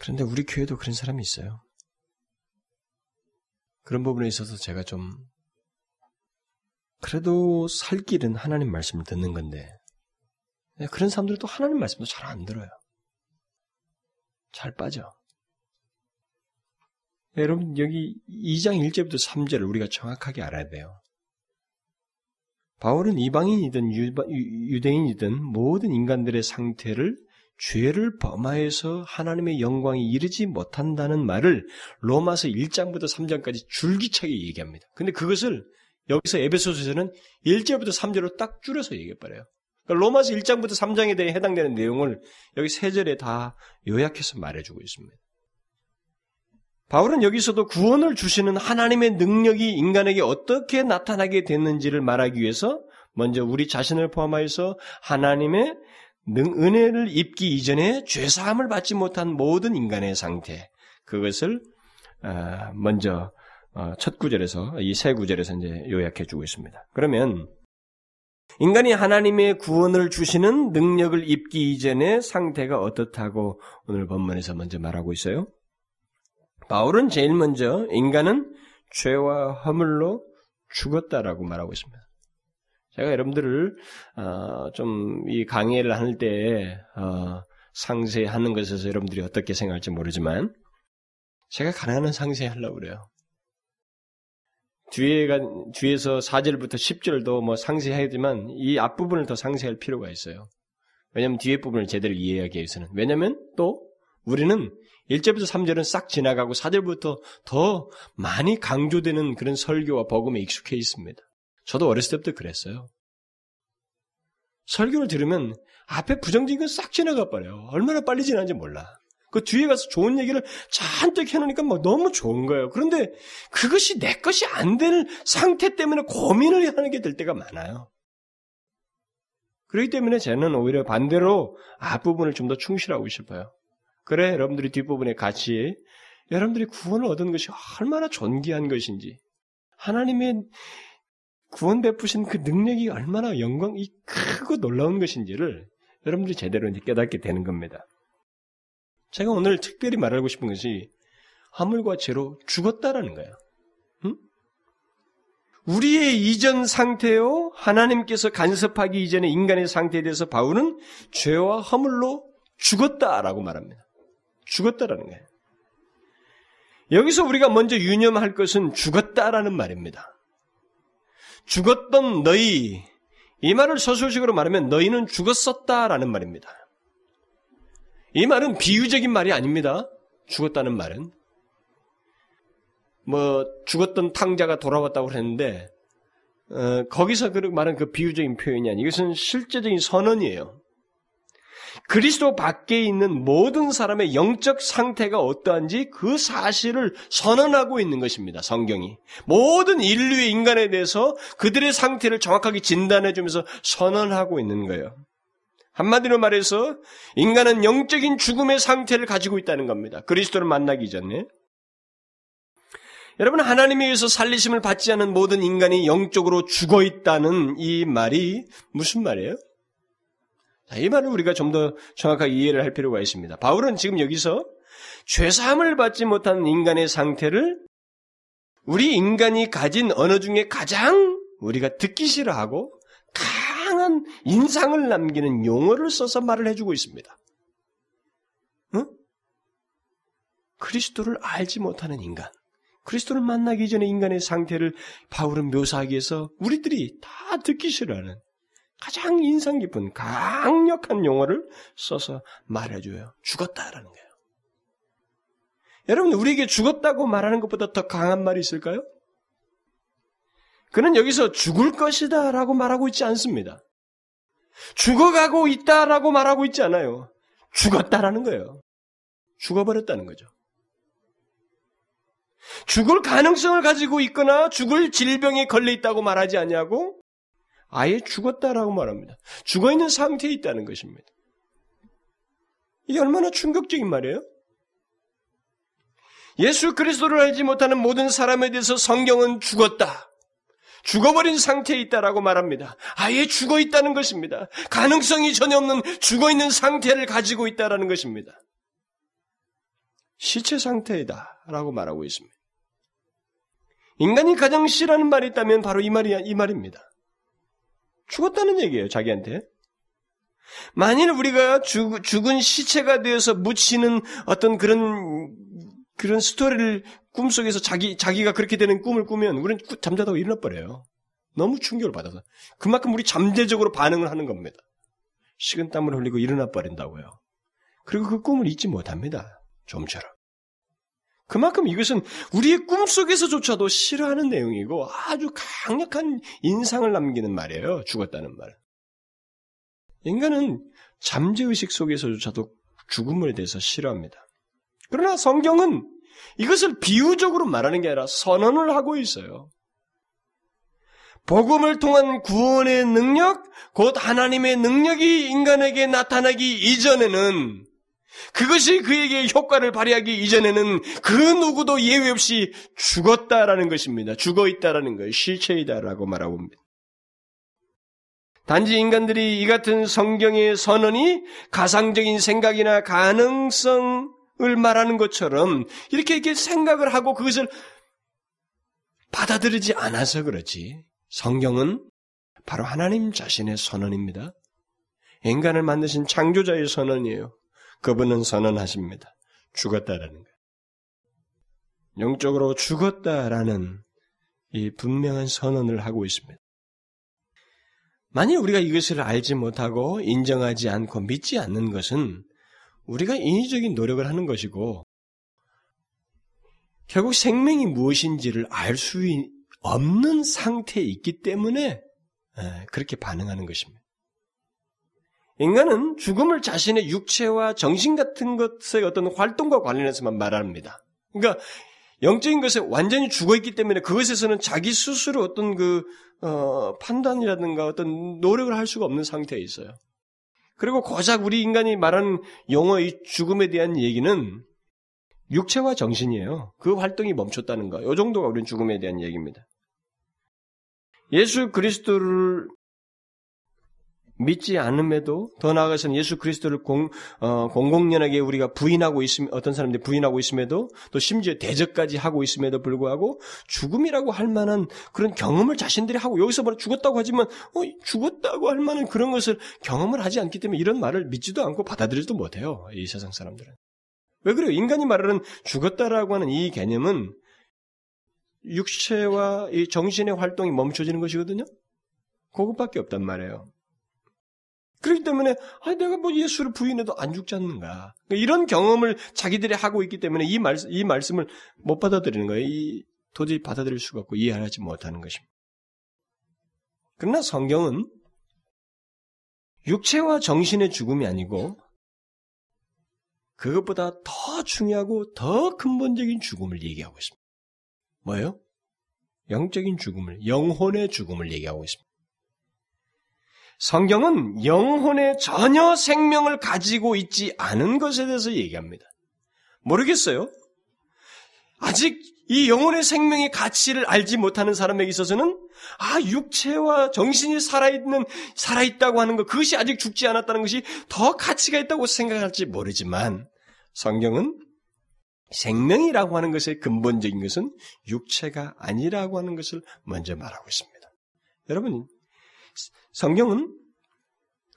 그런데 우리 교회도 그런 사람이 있어요. 그런 부분에 있어서 제가 좀 그래도 살 길은 하나님 말씀을 듣는 건데 네, 그런 사람들은 또 하나님 말씀도 잘 안 들어요. 잘 빠져. 네, 여러분 여기 2장 1절부터 3절을 우리가 정확하게 알아야 돼요. 바울은 이방인이든 유대인이든 모든 인간들의 상태를 죄를 범하여서 하나님의 영광이 이르지 못한다는 말을 로마서 1장부터 3장까지 줄기차게 얘기합니다. 근데 그것을 여기서 에베소서에서는 1절부터 3절로 딱 줄여서 얘기해버려요. 그러니까 로마서 1장부터 3장에 대해 해당되는 내용을 여기 3절에 다 요약해서 말해주고 있습니다. 바울은 여기서도 구원을 주시는 하나님의 능력이 인간에게 어떻게 나타나게 됐는지를 말하기 위해서 먼저 우리 자신을 포함하여서 하나님의 은혜를 입기 이전에 죄사함을 받지 못한 모든 인간의 상태 그것을 아, 먼저 어, 첫 구절에서 이 세 구절에서 이제 요약해 주고 있습니다. 그러면 인간이 하나님의 구원을 주시는 능력을 입기 이전의 상태가 어떻다고 오늘 본문에서 먼저 말하고 있어요. 바울은 제일 먼저 인간은 죄와 허물로 죽었다라고 말하고 있습니다. 제가 여러분들을 어, 좀 이 강의를 할 때 어, 상세히 하는 것에서 여러분들이 어떻게 생각할지 모르지만 제가 가능한 상세히 하려고 그래요. 뒤에가, 뒤에서 4절부터 10절도 뭐 상세히 하지만 이 앞부분을 더 상세할 필요가 있어요. 왜냐하면 뒤에 부분을 제대로 이해하기 위해서는. 왜냐하면 또 우리는 1절부터 3절은 싹 지나가고 4절부터 더 많이 강조되는 그런 설교와 복음에 익숙해 있습니다. 저도 어렸을 때부터 그랬어요. 설교를 들으면 앞에 부정적인 건 싹 지나가 버려요. 얼마나 빨리 지나는지 몰라. 그 뒤에 가서 좋은 얘기를 잔뜩 해놓으니까 막 너무 좋은 거예요. 그런데 그것이 내 것이 안 되는 상태 때문에 고민을 하는 게 될 때가 많아요. 그렇기 때문에 저는 오히려 반대로 앞부분을 좀 더 충실하고 싶어요. 그래, 여러분들이 뒷부분에 같이 여러분들이 구원을 얻은 것이 얼마나 존귀한 것인지, 하나님의 구원 베푸신 그 능력이 얼마나 영광이 크고 놀라운 것인지를 여러분들이 제대로 깨닫게 되는 겁니다. 제가 오늘 특별히 말하고 싶은 것이 화물과 죄로 죽었다라는 거예요. 응? 우리의 이전 상태요, 하나님께서 간섭하기 이전의 인간의 상태에 대해서 바울은 죄와 허물로 죽었다라고 말합니다. 죽었다라는 거예요. 여기서 우리가 먼저 유념할 것은 죽었다라는 말입니다. 죽었던 너희, 이 말을 서술식으로 말하면 너희는 죽었었다라는 말입니다. 이 말은 비유적인 말이 아닙니다. 죽었다는 말은. 뭐, 죽었던 탕자가 돌아왔다고 그랬는데, 어, 거기서 그 말은 그 비유적인 표현이 아니, 이것은 실제적인 선언이에요. 그리스도 밖에 있는 모든 사람의 영적 상태가 어떠한지 그 사실을 선언하고 있는 것입니다. 성경이. 모든 인류의 인간에 대해서 그들의 상태를 정확하게 진단해 주면서 선언하고 있는 거예요. 한마디로 말해서 인간은 영적인 죽음의 상태를 가지고 있다는 겁니다. 그리스도를 만나기 전에. 여러분 하나님에 의해서 살리심을 받지 않은 모든 인간이 영적으로 죽어 있다는 이 말이 무슨 말이에요? 이 말을 우리가 좀 더 정확하게 이해를 할 필요가 있습니다. 바울은 지금 여기서 죄사함을 받지 못한 인간의 상태를 우리 인간이 가진 언어 중에 가장 우리가 듣기 싫어하고 인상을 남기는 용어를 써서 말을 해주고 있습니다. 응? 그리스도를 알지 못하는 인간, 그리스도를 만나기 전에 인간의 상태를 바울은 묘사하기 위해서 우리들이 다 듣기 싫어하는 가장 인상 깊은 강력한 용어를 써서 말해줘요. 죽었다라는 거예요. 여러분, 우리에게 죽었다고 말하는 것보다 더 강한 말이 있을까요? 그는 여기서 죽을 것이다 라고 말하고 있지 않습니다. 죽어가고 있다라고 말하고 있지 않아요. 죽었다라는 거예요. 죽어버렸다는 거죠. 죽을 가능성을 가지고 있거나 죽을 질병에 걸려 있다고 말하지 않냐고 아예 죽었다라고 말합니다. 죽어 있는 상태에 있다는 것입니다. 이게 얼마나 충격적인 말이에요? 예수 그리스도를 알지 못하는 모든 사람에 대해서 성경은 죽었다. 죽어버린 상태에 있다라고 말합니다. 아예 죽어 있다는 것입니다. 가능성이 전혀 없는 죽어 있는 상태를 가지고 있다라는 것입니다. 시체 상태이다라고 말하고 있습니다. 인간이 가장 싫어하는 말이 있다면 바로 이 말이 이 말입니다. 죽었다는 얘기예요, 자기한테. 만일 우리가 죽, 죽은 시체가 되어서 묻히는 어떤 그런, 그런 스토리를 꿈속에서 자기, 자기가 그렇게 되는 꿈을 꾸면 우리는 잠자다가 일어나 버려요. 너무 충격을 받아서. 그만큼 우리 잠재적으로 반응을 하는 겁니다. 식은 땀을 흘리고 일어나 버린다고요. 그리고 그 꿈을 잊지 못합니다. 좀처럼. 그만큼 이것은 우리의 꿈 속에서조차도 싫어하는 내용이고 아주 강력한 인상을 남기는 말이에요. 죽었다는 말. 인간은 잠재의식 속에서조차도 죽음에 대해서 싫어합니다. 그러나 성경은 이것을 비유적으로 말하는 게 아니라 선언을 하고 있어요. 복음을 통한 구원의 능력, 곧 하나님의 능력이 인간에게 나타나기 이전에는 그것이 그에게 효과를 발휘하기 이전에는 그 누구도 예외 없이 죽었다라는 것입니다. 죽어 있다라는 거예요. 실체이다라고 말하고 있습니다. 단지 인간들이 이 같은 성경의 선언이 가상적인 생각이나 가능성 을 말하는 것처럼 이렇게 이렇게 생각을 하고 그것을 받아들이지 않아서 그렇지. 성경은 바로 하나님 자신의 선언입니다. 인간을 만드신 창조자의 선언이에요. 그분은 선언하십니다. 죽었다라는 거예요. 영적으로 죽었다라는 이 분명한 선언을 하고 있습니다. 만일 우리가 이것을 알지 못하고 인정하지 않고 믿지 않는 것은 우리가 인위적인 노력을 하는 것이고 결국 생명이 무엇인지를 알 수 없는 상태에 있기 때문에 그렇게 반응하는 것입니다. 인간은 죽음을 자신의 육체와 정신 같은 것의 어떤 활동과 관련해서만 말합니다. 그러니까 영적인 것에 완전히 죽어 있기 때문에 그것에서는 자기 스스로 어떤 그 어, 판단이라든가 어떤 노력을 할 수가 없는 상태에 있어요. 그리고 고작 우리 인간이 말하는 영어의 죽음에 대한 얘기는 육체와 정신이에요. 그 활동이 멈췄다는 거. 이 정도가 우리 죽음에 대한 얘기입니다. 예수 그리스도를 믿지 않음에도 더 나아가서는 예수 그리스도를 공, 어, 공공연하게 우리가 부인하고 있음, 어떤 사람들이 부인하고 있음에도 또 심지어 대적까지 하고 있음에도 불구하고 죽음이라고 할 만한 그런 경험을 자신들이 하고 여기서 뭐 죽었다고 하지만 어, 죽었다고 할 만한 그런 것을 경험을 하지 않기 때문에 이런 말을 믿지도 않고 받아들이지도 못해요. 이 세상 사람들은. 왜 그래요? 인간이 말하는 죽었다라고 하는 이 개념은 육체와 이 정신의 활동이 멈춰지는 것이거든요. 그것밖에 없단 말이에요. 그렇기 때문에 아, 내가 뭐 예수를 부인해도 안 죽지 않는가. 그러니까 이런 경험을 자기들이 하고 있기 때문에 이, 말, 이 말씀을 못 받아들이는 거예요. 이, 도저히 받아들일 수가 없고 이해하지 못하는 것입니다. 그러나 성경은 육체와 정신의 죽음이 아니고 그것보다 더 중요하고 더 근본적인 죽음을 얘기하고 있습니다. 뭐예요? 영적인 죽음을, 영혼의 죽음을 얘기하고 있습니다. 성경은 영혼의 전혀 생명을 가지고 있지 않은 것에 대해서 얘기합니다. 모르겠어요? 아직 이 영혼의 생명의 가치를 알지 못하는 사람에게 있어서는 아 육체와 정신이 살아있는 살아있다고 하는 것 그것이 아직 죽지 않았다는 것이 더 가치가 있다고 생각할지 모르지만 성경은 생명이라고 하는 것의 근본적인 것은 육체가 아니라고 하는 것을 먼저 말하고 있습니다. 여러분 성경은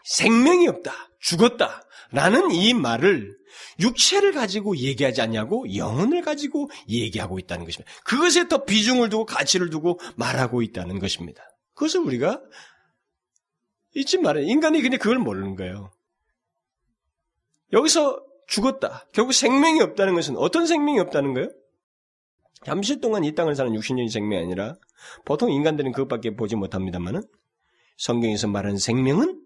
생명이 없다, 죽었다, 라는 이 말을 육체를 가지고 얘기하지 않냐고 영혼을 가지고 얘기하고 있다는 것입니다. 그것에 더 비중을 두고 가치를 두고 말하고 있다는 것입니다. 그것을 우리가 잊지 말아요. 인간이 그냥 그걸 모르는 거예요. 여기서 죽었다. 결국 생명이 없다는 것은 어떤 생명이 없다는 거예요? 잠시 동안 이 땅을 사는 60년이 생명이 아니라 보통 인간들은 그것밖에 보지 못합니다만은 성경에서 말하는 생명은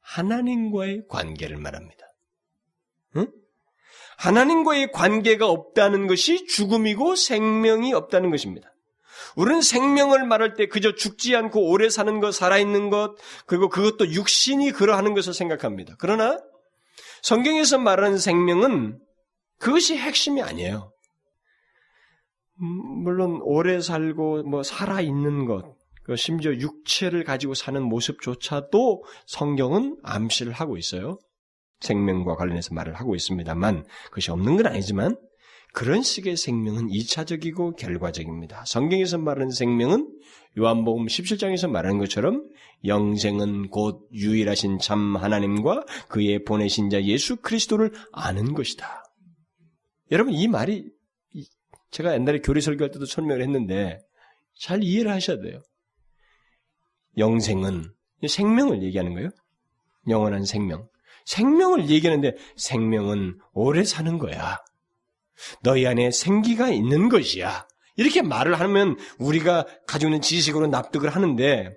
하나님과의 관계를 말합니다. 응? 하나님과의 관계가 없다는 것이 죽음이고 생명이 없다는 것입니다. 우리는 생명을 말할 때 그저 죽지 않고 오래 사는 것, 살아있는 것, 그리고 그것도 육신이 그러하는 것을 생각합니다. 그러나 성경에서 말하는 생명은 그것이 핵심이 아니에요. 음, 물론 오래 살고 뭐 살아있는 것, 그 심지어 육체를 가지고 사는 모습조차도 성경은 암시를 하고 있어요. 생명과 관련해서 말을 하고 있습니다만 그것이 없는 건 아니지만 그런 식의 생명은 2차적이고 결과적입니다. 성경에서 말하는 생명은 요한복음 17장에서 말하는 것처럼 영생은 곧 유일하신 참 하나님과 그의 보내신 자 예수 그리스도를 아는 것이다. 여러분 이 말이 제가 옛날에 교리 설교할 때도 설명을 했는데 잘 이해를 하셔야 돼요. 영생은 생명을 얘기하는 거예요. 영원한 생명. 생명을 얘기하는데 생명은 오래 사는 거야. 너희 안에 생기가 있는 것이야. 이렇게 말을 하면 우리가 가지고 있는 지식으로 납득을 하는데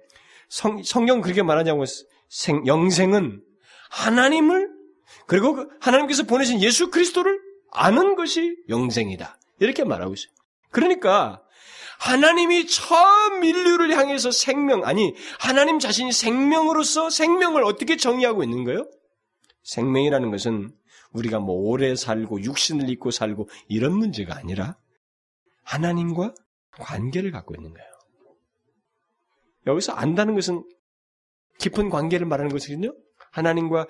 성, 성경 그렇게 말하자고 생, 영생은 하나님을 그리고 그 하나님께서 보내신 예수 그리스도를 아는 것이 영생이다. 이렇게 말하고 있어요. 그러니까 하나님이 처음 인류를 향해서 생명, 아니, 하나님 자신이 생명으로서 생명을 어떻게 정의하고 있는 거예요? 생명이라는 것은 우리가 뭐 오래 살고 육신을 입고 살고 이런 문제가 아니라 하나님과 관계를 갖고 있는 거예요. 여기서 안다는 것은 깊은 관계를 말하는 것이거든요. 하나님과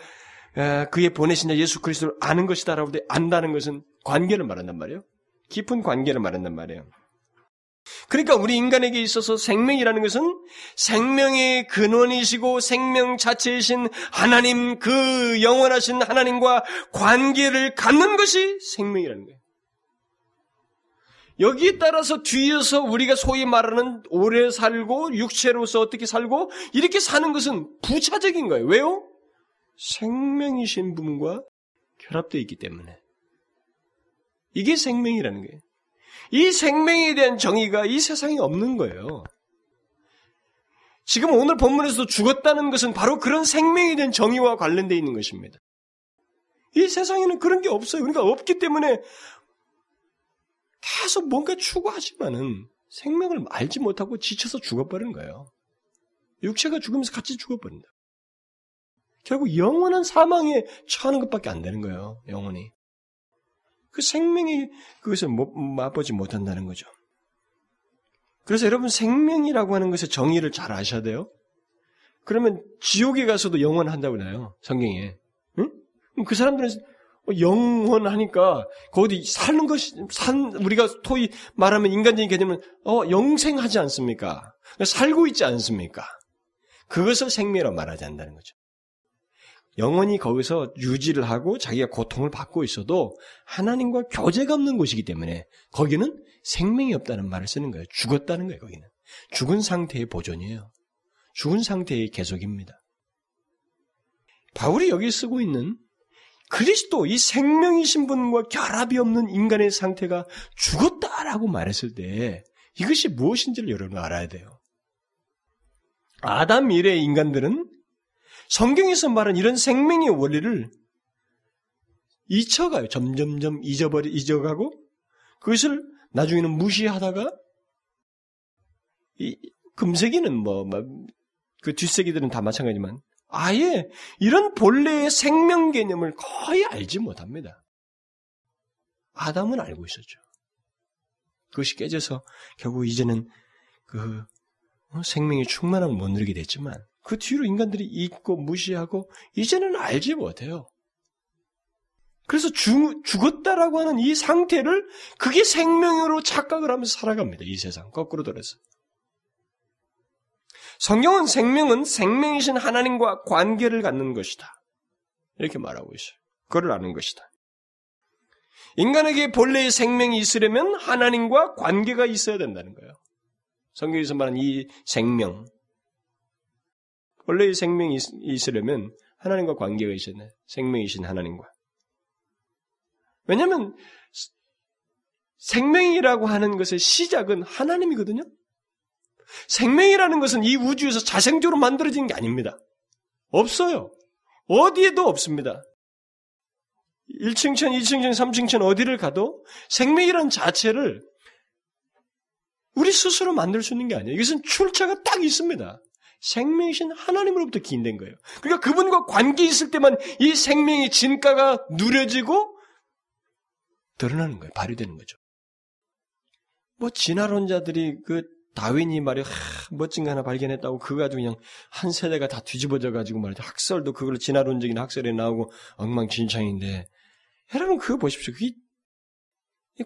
그의 보내신 자 예수 그리스도를 아는 것이다라고 안다는 것은 관계를 말한단 말이에요. 깊은 관계를 말한단 말이에요. 그러니까 우리 인간에게 있어서 생명이라는 것은 생명의 근원이시고 생명 자체이신 하나님 그 영원하신 하나님과 관계를 갖는 것이 생명이라는 거예요. 여기에 따라서 뒤에서 우리가 소위 말하는 오래 살고 육체로서 어떻게 살고 이렇게 사는 것은 부차적인 거예요. 왜요? 생명이신 분과 결합되어 있기 때문에. 이게 생명이라는 거예요. 이 생명에 대한 정의가 이 세상에 없는 거예요. 지금 오늘 본문에서 죽었다는 것은 바로 그런 생명에 대한 정의와 관련되어 있는 것입니다. 이 세상에는 그런 게 없어요. 그러니까 없기 때문에 계속 뭔가 추구하지만은 생명을 알지 못하고 지쳐서 죽어버리는 거예요. 육체가 죽으면서 같이 죽어버린다. 결국 영원한 사망에 처하는 것밖에 안 되는 거예요. 영원히. 그 생명이 그것을 맛보지 못한다는 거죠. 그래서 여러분 생명이라고 하는 것의 정의를 잘 아셔야 돼요. 그러면 지옥에 가서도 영원한다고 나요. 성경에. 응? 그 사람들은 영원하니까 거기 사는 것이 산 우리가 토이 말하면 인간적인 개념은 어 영생하지 않습니까? 살고 있지 않습니까? 그것을 생명이라고 말하지 않는다는 거죠. 영원히 거기서 유지를 하고 자기가 고통을 받고 있어도 하나님과 교제가 없는 곳이기 때문에 거기는 생명이 없다는 말을 쓰는 거예요. 죽었다는 거예요, 거기는. 죽은 상태의 보존이에요. 죽은 상태의 계속입니다. 바울이 여기 쓰고 있는 그리스도, 이 생명이신 분과 결합이 없는 인간의 상태가 죽었다라고 말했을 때 이것이 무엇인지를 여러분 알아야 돼요. 아담 이래의 인간들은 성경에서 말한 이런 생명의 원리를 잊혀가요. 점점점 잊어버리, 잊어가고 그것을 나중에는 무시하다가 이 금세기는 뭐, 그 뒷세기들은 다 마찬가지지만 아예 이런 본래의 생명 개념을 거의 알지 못합니다. 아담은 알고 있었죠. 그것이 깨져서 결국 이제는 그 어, 생명이 충만함을 못 누리게 됐지만 그 뒤로 인간들이 잊고 무시하고 이제는 알지 못해요. 그래서 죽, 죽었다라고 하는 이 상태를 그게 생명으로 착각을 하면서 살아갑니다. 이 세상 거꾸로 돌아서. 성경은 생명은 생명이신 하나님과 관계를 갖는 것이다. 이렇게 말하고 있어요. 그걸 아는 것이다. 인간에게 본래의 생명이 있으려면 하나님과 관계가 있어야 된다는 거예요. 성경에서 말하는 이 생명, 원래의 생명이 있으려면 하나님과 관계가 돼. 생명이신 하나님과. 왜냐하면 생명이라고 하는 것의 시작은 하나님이거든요. 생명이라는 것은 이 우주에서 자생적으로 만들어진 게 아닙니다. 없어요. 어디에도 없습니다. 1층천, 2층천, 3층천 어디를 가도 생명이라는 자체를 우리 스스로 만들 수 있는 게 아니에요. 이것은 출처가 딱 있습니다. 생명이신 하나님으로부터 기인된 거예요. 그러니까 그분과 관계 있을 때만 이 생명의 진가가 누려지고 드러나는 거예요. 발휘되는 거죠. 뭐 진화론자들이 그 다윈이 말이야 멋진 거 하나 발견했다고 그거 가지고 그냥 한 세대가 다 뒤집어져 가지고 말이야 학설도 그걸 진화론적인 학설에 나오고 엉망진창인데 여러분 그거 보십시오. 그게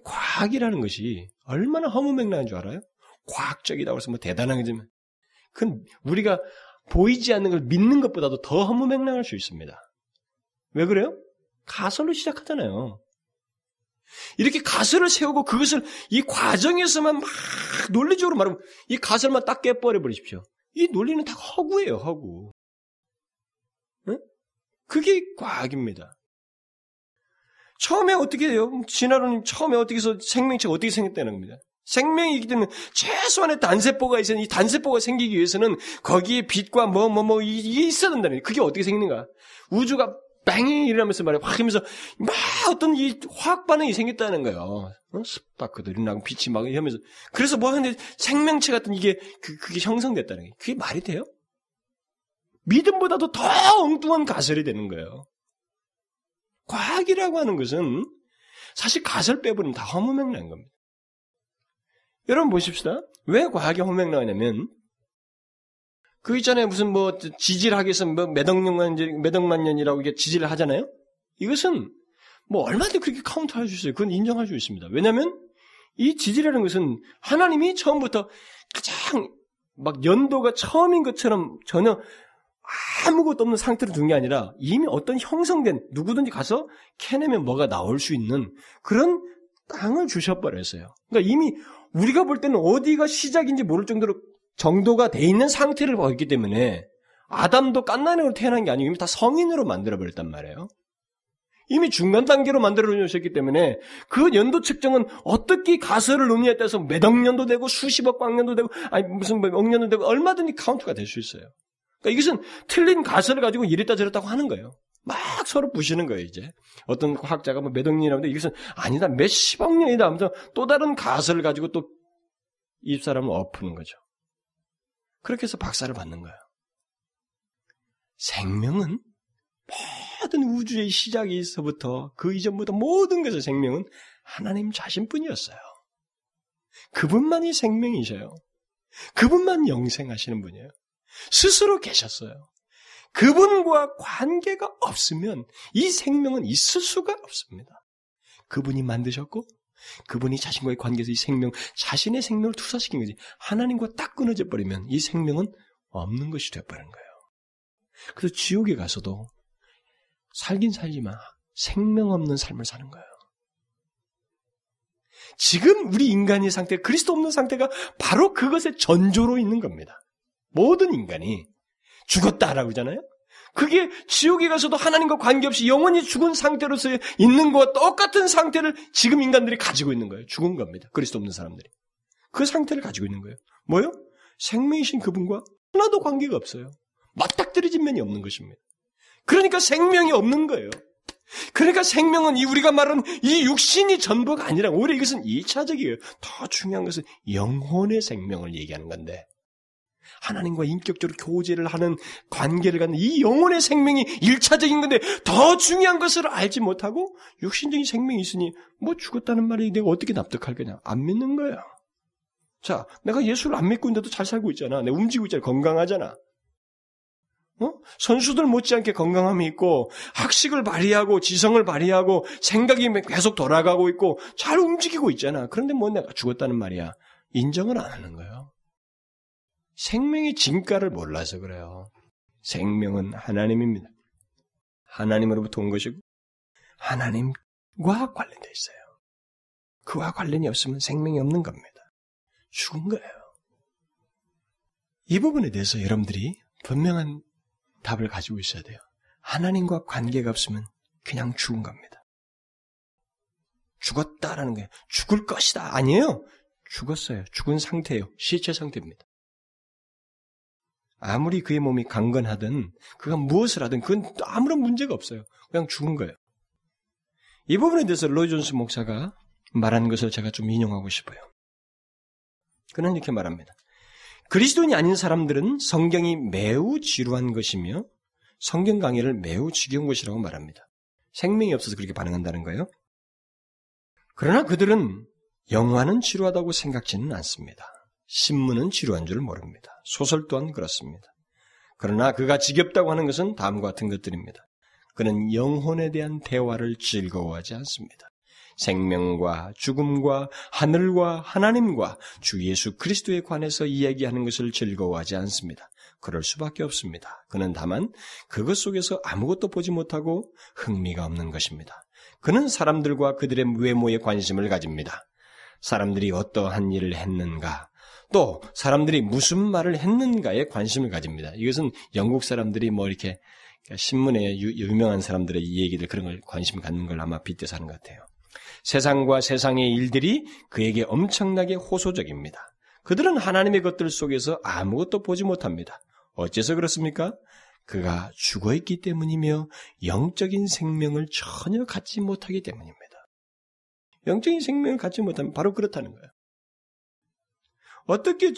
과학이라는 것이 얼마나 허무맹랑한 줄 알아요? 과학적이다고 해서 뭐 대단한 거지만 그건 우리가 보이지 않는 걸 믿는 것보다도 더 허무맹랑할 수 있습니다. 왜 그래요? 가설로 시작하잖아요. 이렇게 가설을 세우고 그것을 이 과정에서만 막 논리적으로 말하면 이 가설만 딱 깨버려 버리십시오. 이 논리는 다 허구예요, 허구. 응? 그게 과학입니다. 처음에 어떻게 해요? 진화론님 처음에 어떻게 해서 생명체가 어떻게 생겼다는 겁니다. 생명이기 때문에 최소한의 단세포가 있어야 이 단세포가 생기기 위해서는 거기에 빛과 뭐 뭐뭐 뭐, 뭐, 이게 있어야 된다는 거예요. 그게 어떻게 생기는가? 우주가 빵이 일어나면서 말이야 확 하면서 막 어떤 이 화학 반응이 생겼다는 거예요. 어? 스파크들이 나고 빛이 막 이러면서 그래서 뭐 하는데 생명체 같은 이게 그, 그게 형성됐다는 게 그게 말이 돼요? 믿음보다도 더 엉뚱한 가설이 되는 거예요. 과학이라고 하는 것은 사실 가설 빼버리면 다 허무맹랑한 겁니다. 여러분 보십시다. 왜 과학이 허무맹랑하냐면 그 있잖아요. 무슨 뭐 지질학에서 뭐 몇억년 몇억만 년이라고 이게 지질을 하잖아요. 이것은 뭐 얼마든지 그렇게 카운트할 수 있어요. 그건 인정할 수 있습니다. 왜냐하면 이 지질이라는 것은 하나님이 처음부터 가장 막 연도가 처음인 것처럼 전혀 아무것도 없는 상태로 둔 게 아니라 이미 어떤 형성된 누구든지 가서 캐내면 뭐가 나올 수 있는 그런 땅을 주셔버렸어요. 그러니까 이미 우리가 볼 때는 어디가 시작인지 모를 정도로 정도가 돼 있는 상태를 보였기 때문에 아담도 깐난으로 태어난 게 아니고 이미 다 성인으로 만들어버렸단 말이에요. 이미 중간 단계로 만들어 놓으셨기 때문에 그 연도 측정은 어떻게 가설을 의미에 따라서 몇 억 년도 되고 수십억 광년도 되고 아니 무슨 몇억 년도 되고 얼마든지 카운트가 될 수 있어요. 그러니까 이것은 틀린 가설을 가지고 이랬다 저랬다고 하는 거예요. 막 서로 부시는 거예요, 이제. 어떤 과학자가 뭐 몇 억 년이라는데 이것은 아니다, 몇십억 년이다 하면서 또 다른 가설을 가지고 또 입사람을 엎는 거죠. 그렇게 해서 박사를 받는 거예요. 생명은 모든 우주의 시작에서부터 그 이전부터 모든 것의 생명은 하나님 자신뿐이었어요. 그분만이 생명이셔요. 그분만 영생하시는 분이에요. 스스로 계셨어요. 그분과 관계가 없으면 이 생명은 있을 수가 없습니다. 그분이 만드셨고 그분이 자신과의 관계에서 이 생명, 자신의 생명을 투사시킨 거지. 하나님과 딱 끊어져 버리면 이 생명은 없는 것이 되어버린 거예요. 그래서 지옥에 가서도 살긴 살지만 생명 없는 삶을 사는 거예요. 지금 우리 인간의 상태, 그리스도 없는 상태가 바로 그것의 전조로 있는 겁니다. 모든 인간이 죽었다라고 하잖아요. 그게 지옥에 가서도 하나님과 관계없이 영원히 죽은 상태로서 있는 것과 똑같은 상태를 지금 인간들이 가지고 있는 거예요. 죽은 겁니다. 그리스도 없는 사람들이. 그 상태를 가지고 있는 거예요. 뭐요? 생명이신 그분과 하나도 관계가 없어요. 맞닥뜨려진 면이 없는 것입니다. 그러니까 생명이 없는 거예요. 그러니까 생명은 이 우리가 말하는 이 육신이 전부가 아니라 오히려 이것은 2차적이에요. 더 중요한 것은 영혼의 생명을 얘기하는 건데 하나님과 인격적으로 교제를 하는 관계를 갖는 이 영혼의 생명이 1차적인 건데 더 중요한 것을 알지 못하고 육신적인 생명이 있으니 뭐 죽었다는 말이 내가 어떻게 납득할 거냐. 안 믿는 거야. 자, 내가 예수를 안 믿고 있는데도 잘 살고 있잖아. 내가 움직이고 있잖아. 건강하잖아. 어? 선수들 못지않게 건강함이 있고 학식을 발휘하고 지성을 발휘하고 생각이 계속 돌아가고 있고 잘 움직이고 있잖아. 그런데 뭐 내가 죽었다는 말이야. 인정을 안 하는 거예요. 생명의 진가를 몰라서 그래요. 생명은 하나님입니다. 하나님으로부터 온 것이고 하나님과 관련되어 있어요. 그와 관련이 없으면 생명이 없는 겁니다. 죽은 거예요. 이 부분에 대해서 여러분들이 분명한 답을 가지고 있어야 돼요. 하나님과 관계가 없으면 그냥 죽은 겁니다. 죽었다라는 게 죽을 것이다 아니에요. 죽었어요. 죽은 상태예요. 시체 상태입니다. 아무리 그의 몸이 강건하든 그가 무엇을 하든 그건 아무런 문제가 없어요. 그냥 죽은 거예요. 이 부분에 대해서 로이 존스 목사가 말한 것을 제가 좀 인용하고 싶어요. 그는 이렇게 말합니다. 그리스도인이 아닌 사람들은 성경이 매우 지루한 것이며 성경 강의를 매우 지겨운 것이라고 말합니다. 생명이 없어서 그렇게 반응한다는 거예요. 그러나 그들은 영화는 지루하다고 생각지는 않습니다. 신문은 지루한 줄 모릅니다. 소설 또한 그렇습니다. 그러나 그가 지겹다고 하는 것은 다음과 같은 것들입니다. 그는 영혼에 대한 대화를 즐거워하지 않습니다. 생명과 죽음과 하늘과 하나님과 주 예수 그리스도에 관해서 이야기하는 것을 즐거워하지 않습니다. 그럴 수밖에 없습니다. 그는 다만 그것 속에서 아무것도 보지 못하고 흥미가 없는 것입니다. 그는 사람들과 그들의 외모에 관심을 가집니다. 사람들이 어떠한 일을 했는가, 또 사람들이 무슨 말을 했는가에 관심을 가집니다. 이것은 영국 사람들이 뭐 이렇게 신문에 유, 명한 사람들의 이 얘기들 그런 걸 관심 갖는 걸 아마 빗대서 하는 것 같아요. 세상과 세상의 일들이 그에게 엄청나게 호소적입니다. 그들은 하나님의 것들 속에서 아무것도 보지 못합니다. 어째서 그렇습니까? 그가 죽어 있기 때문이며 영적인 생명을 전혀 갖지 못하기 때문입니다. 영적인 생명을 갖지 못하면 바로 그렇다는 거예요. 어떻게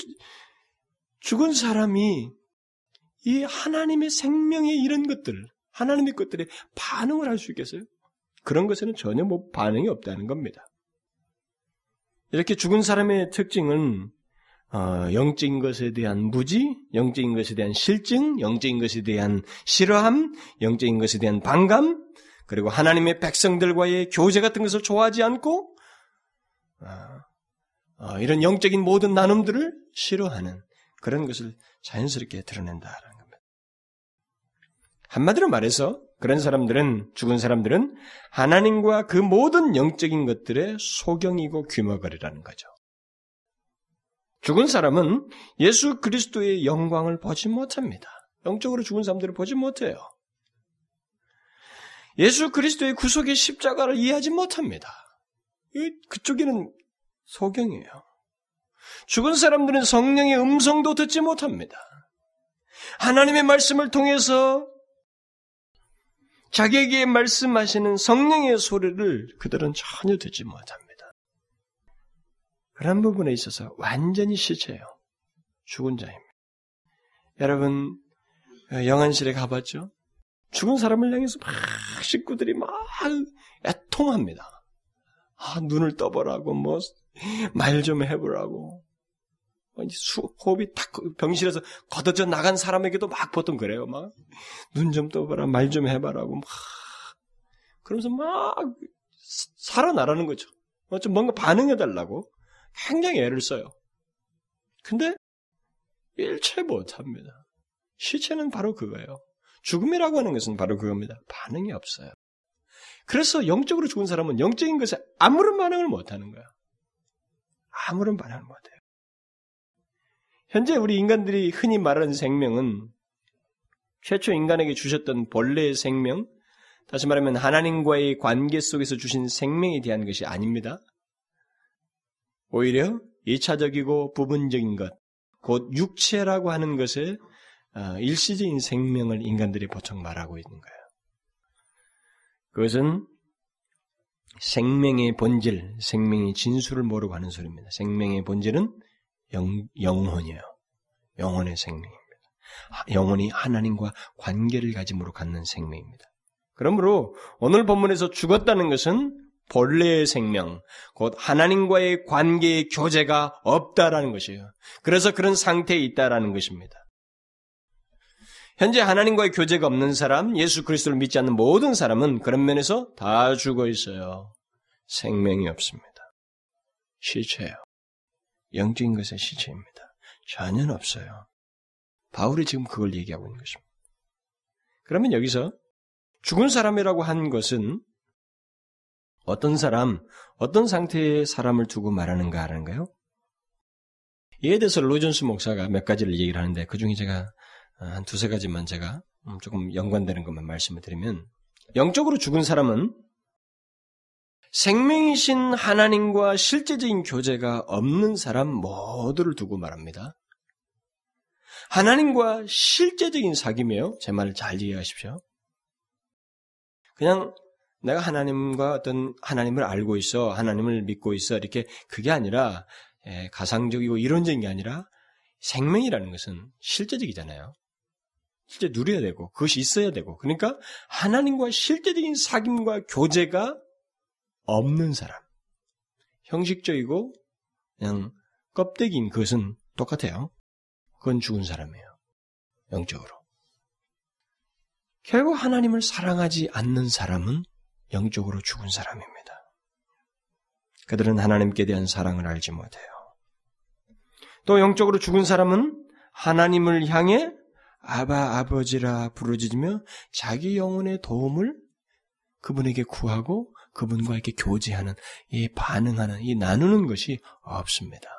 죽은 사람이 이 하나님의 생명의 이런 것들, 하나님의 것들에 반응을 할 수 있겠어요? 그런 것에는 전혀 뭐 반응이 없다는 겁니다. 이렇게 죽은 사람의 특징은 어, 영적인 것에 대한 무지, 영적인 것에 대한 실증, 영적인 것에 대한 싫어함, 영적인 것에 대한 반감, 그리고 하나님의 백성들과의 교제 같은 것을 좋아하지 않고 어, 어, 이런 영적인 모든 나눔들을 싫어하는 그런 것을 자연스럽게 드러낸다라는 겁니다. 한마디로 말해서 그런 사람들은 죽은 사람들은 하나님과 그 모든 영적인 것들의 소경이고 귀머거리라는 거죠. 죽은 사람은 예수 그리스도의 영광을 보지 못합니다. 영적으로 죽은 사람들을 보지 못해요. 예수 그리스도의 구속의 십자가를 이해하지 못합니다. 그쪽에는 소경이에요. 죽은 사람들은 성령의 음성도 듣지 못합니다. 하나님의 말씀을 통해서 자기에게 말씀하시는 성령의 소리를 그들은 전혀 듣지 못합니다. 그런 부분에 있어서 완전히 시체예요. 죽은 자입니다. 여러분 영안실에 가봤죠? 죽은 사람을 향해서 막 식구들이 막 애통합니다. 아, 눈을 떠보라고 뭐 말 좀 해보라고 수, 호흡이 탁 병실에서 걷어져 나간 사람에게도 막 보통 그래요. 막 눈 좀 떠봐라, 말 좀 해봐라고 막 그러면서 막 살아나라는 거죠. 좀 뭔가 반응해달라고 굉장히 애를 써요. 근데 일체 못합니다. 시체는 바로 그거예요. 죽음이라고 하는 것은 바로 그겁니다. 반응이 없어요. 그래서 영적으로 죽은 사람은 영적인 것에 아무런 반응을 못하는 거야. 아무런 반응을 못해요. 현재 우리 인간들이 흔히 말하는 생명은 최초 인간에게 주셨던 본래의 생명, 다시 말하면 하나님과의 관계 속에서 주신 생명에 대한 것이 아닙니다. 오히려 2차적이고 부분적인 것, 곧 육체라고 하는 것에 어, 일시적인 생명을 인간들이 보통 말하고 있는 거예요. 그것은 생명의 본질, 생명의 진수를 모르고 하는 소리입니다. 생명의 본질은 영, 영혼이에요. 영혼의 생명입니다. 영혼이 하나님과 관계를 가짐으로 갖는 생명입니다. 그러므로 오늘 본문에서 죽었다는 것은 본래의 생명, 곧 하나님과의 관계의 교제가 없다라는 것이에요. 그래서 그런 상태에 있다라는 것입니다. 현재 하나님과의 교제가 없는 사람, 예수 그리스도를 믿지 않는 모든 사람은 그런 면에서 다 죽어 있어요. 생명이 없습니다. 시체예요. 영적인 것의 시체입니다. 전혀 없어요. 바울이 지금 그걸 얘기하고 있는 것입니다. 그러면 여기서 죽은 사람이라고 한 것은 어떤 사람, 어떤 상태의 사람을 두고 말하는가 하는가요? 이에 대해서 로존스 목사가 몇 가지를 얘기를 하는데 그 중에 제가 한 두세 가지만 제가 조금 연관되는 것만 말씀을 드리면 영적으로 죽은 사람은 생명이신 하나님과 실제적인 교제가 없는 사람 모두를 두고 말합니다. 하나님과 실제적인 사귐이에요. 제 말을 잘 이해하십시오. 그냥 내가 하나님과 어떤 하나님을 알고 있어, 하나님을 믿고 있어, 이렇게 그게 아니라 예, 가상적이고 이론적인 게 아니라 생명이라는 것은 실제적이잖아요. 실제 누려야 되고 그것이 있어야 되고 그러니까 하나님과 실제적인 사귐과 교제가 없는 사람. 형식적이고 그냥 껍데기인 그것은 똑같아요. 그건 죽은 사람이에요. 영적으로. 결국 하나님을 사랑하지 않는 사람은 영적으로 죽은 사람입니다. 그들은 하나님께 대한 사랑을 알지 못해요. 또 영적으로 죽은 사람은 하나님을 향해 아바 아버지라 부르짖으며 자기 영혼의 도움을 그분에게 구하고 그분과 이렇게 교제하는, 이 반응하는, 이 나누는 것이 없습니다.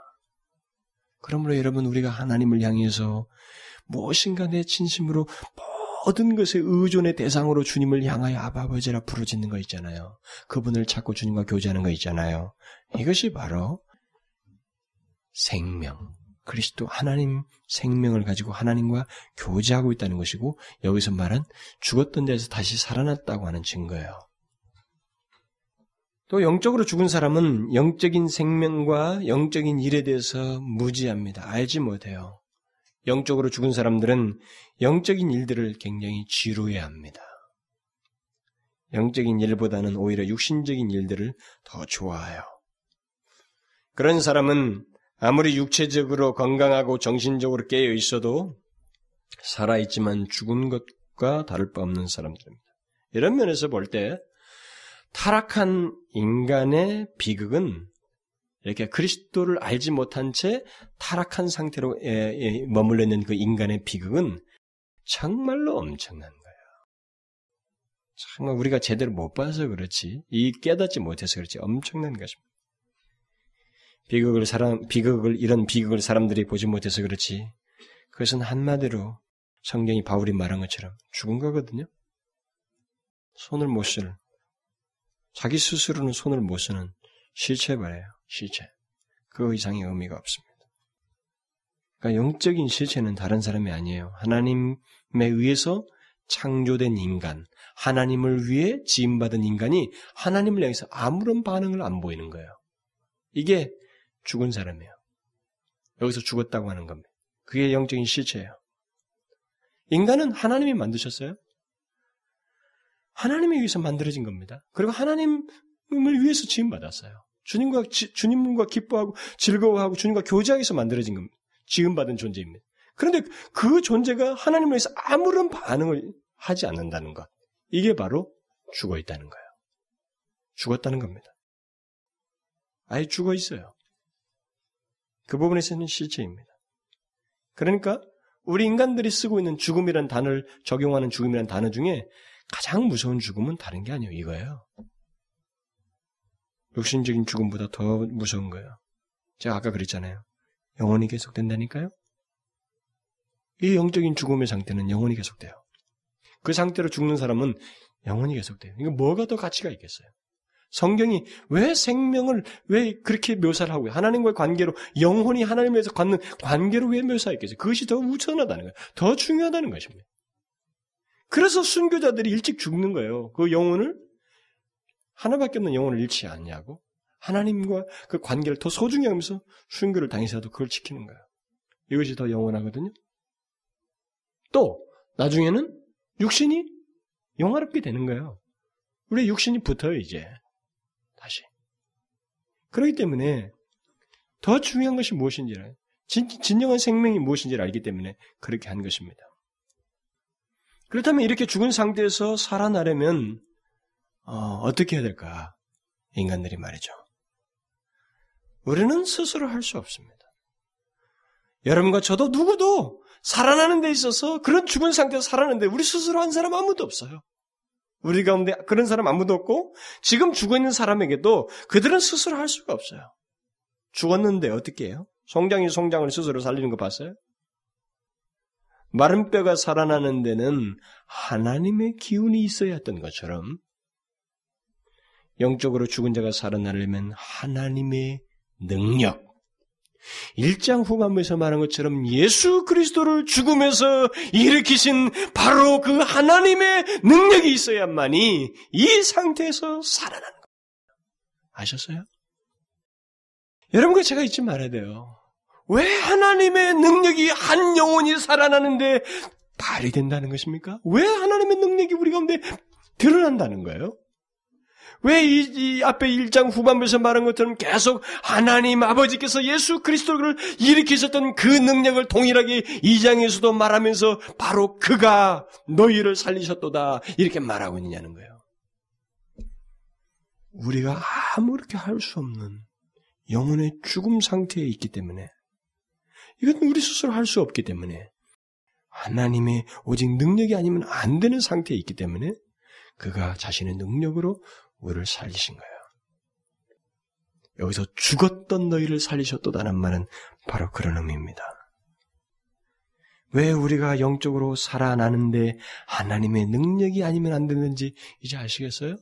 그러므로 여러분 우리가 하나님을 향해서 무엇인가 내 진심으로 모든 것의 의존의 대상으로 주님을 향하여 아바버지라 부르짖는 거 있잖아요. 그분을 찾고 주님과 교제하는 거 있잖아요. 이것이 바로 생명, 그리스도 하나님 생명을 가지고 하나님과 교제하고 있다는 것이고 여기서 말한 죽었던 데서 다시 살아났다고 하는 증거예요. 또 영적으로 죽은 사람은 영적인 생명과 영적인 일에 대해서 무지합니다. 알지 못해요. 영적으로 죽은 사람들은 영적인 일들을 굉장히 지루해 합니다. 영적인 일보다는 오히려 육신적인 일들을 더 좋아해요. 그런 사람은 아무리 육체적으로 건강하고 정신적으로 깨어 있어도 살아있지만 죽은 것과 다를 바 없는 사람들입니다. 이런 면에서 볼 때 타락한 인간의 비극은 이렇게 그리스도를 알지 못한 채 타락한 상태로 머물러 있는 그 인간의 비극은 정말로 엄청난 거예요. 정말 우리가 제대로 못 봐서 그렇지, 이 깨닫지 못해서 그렇지 엄청난 것입니다. 비극을 사람, 비극을, 이런 비극을 사람들이 보지 못해서 그렇지, 그것은 한마디로 성경이 바울이 말한 것처럼 죽은 거거든요. 손을 못 쓰는 자기 스스로는 손을 못 쓰는 시체 말이에요. 시체. 그 이상의 의미가 없습니다. 그러니까 영적인 실체는 다른 사람이 아니에요. 하나님에 의해서 창조된 인간, 하나님을 위해 지음받은 인간이 하나님을 향해서 아무런 반응을 안 보이는 거예요. 이게 죽은 사람이에요. 여기서 죽었다고 하는 겁니다. 그게 영적인 실체예요. 인간은 하나님이 만드셨어요. 하나님에 의해서 만들어진 겁니다. 그리고 하나님을 위해서 지음 받았어요. 주님과, 지, 주님과 기뻐하고 즐거워하고 주님과 교제하기 위해서 만들어진 겁니다. 지음 받은 존재입니다. 그런데 그 존재가 하나님을 위해서 아무런 반응을 하지 않는다는 것. 이게 바로 죽어 있다는 거예요. 죽었다는 겁니다. 아예 죽어 있어요. 그 부분에서는 실체입니다. 그러니까 우리 인간들이 쓰고 있는 죽음이란 단어를 적용하는 죽음이란 단어 중에 가장 무서운 죽음은 다른 게 아니에요. 이거예요. 육신적인 죽음보다 더 무서운 거예요. 제가 아까 그랬잖아요. 영원히 계속된다니까요? 이 영적인 죽음의 상태는 영원히 계속돼요. 그 상태로 죽는 사람은 영원히 계속돼요. 이거 뭐가 더 가치가 있겠어요? 성경이 왜 생명을 왜 그렇게 묘사를 하고요? 하나님과의 관계로 영혼이 하나님에서 갖는 관계로 왜 묘사했겠어요? 그것이 더 우선하다는 거예요. 더 중요하다는 것입니다. 그래서 순교자들이 일찍 죽는 거예요. 그 영혼을 하나밖에 없는 영혼을 잃지 않냐고 하나님과 그 관계를 더 소중히 하면서 순교를 당해서도 그걸 지키는 거예요. 이것이 더 영원하거든요. 또 나중에는 육신이 영화롭게 되는 거예요. 우리 육신이 붙어요 이제 다시. 그렇기 때문에 더 중요한 것이 무엇인지를 진, 진정한 생명이 무엇인지를 알기 때문에 그렇게 한 것입니다. 그렇다면 이렇게 죽은 상태에서 살아나려면 어, 떻게 해야 될까? 인간들이 말이죠. 우리는 스스로 할 수 없습니다. 여러분과 저도 누구도 살아나는 데 있어서 그런 죽은 상태에서 살아나는데 우리 스스로 한 사람 아무도 없어요. 우리 가운데 그런 사람 아무도 없고 지금 죽어 있는 사람에게도 그들은 스스로 할 수가 없어요. 죽었는데 어떻게 해요? 송장이 송장을 스스로 살리는 거 봤어요? 마른 뼈가 살아나는 데는 하나님의 기운이 있어야 했던 것처럼 영적으로 죽은 자가 살아나려면 하나님의 능력, 일장 후반부에서 말한 것처럼 예수 그리스도를 죽음에서 일으키신 바로 그 하나님의 능력이 있어야만이 이 상태에서 살아나는 겁니다. 아셨어요? 여러분과 제가 잊지 말아야 돼요. 왜 하나님의 능력이 한 영혼이 살아나는데 발휘된다는 것입니까? 왜 하나님의 능력이 우리 가운데 드러난다는 거예요? 왜이 이 앞에 1장 후반부에서 말한 것처럼 계속 하나님 아버지께서 예수 그리스도를 일으키셨던 그 능력을 동일하게 2장에서도 말하면서 바로 그가 너희를 살리셨도다 이렇게 말하고 있느냐는 거예요. 우리가 아무렇게 할 수 없는 영혼의 죽음 상태에 있기 때문에 이건 우리 스스로 할 수 없기 때문에 하나님의 오직 능력이 아니면 안 되는 상태에 있기 때문에 그가 자신의 능력으로 우리를 살리신 거예요. 여기서 죽었던 너희를 살리셨도다는 말은 바로 그런 의미입니다. 왜 우리가 영적으로 살아나는데 하나님의 능력이 아니면 안 되는지 이제 아시겠어요?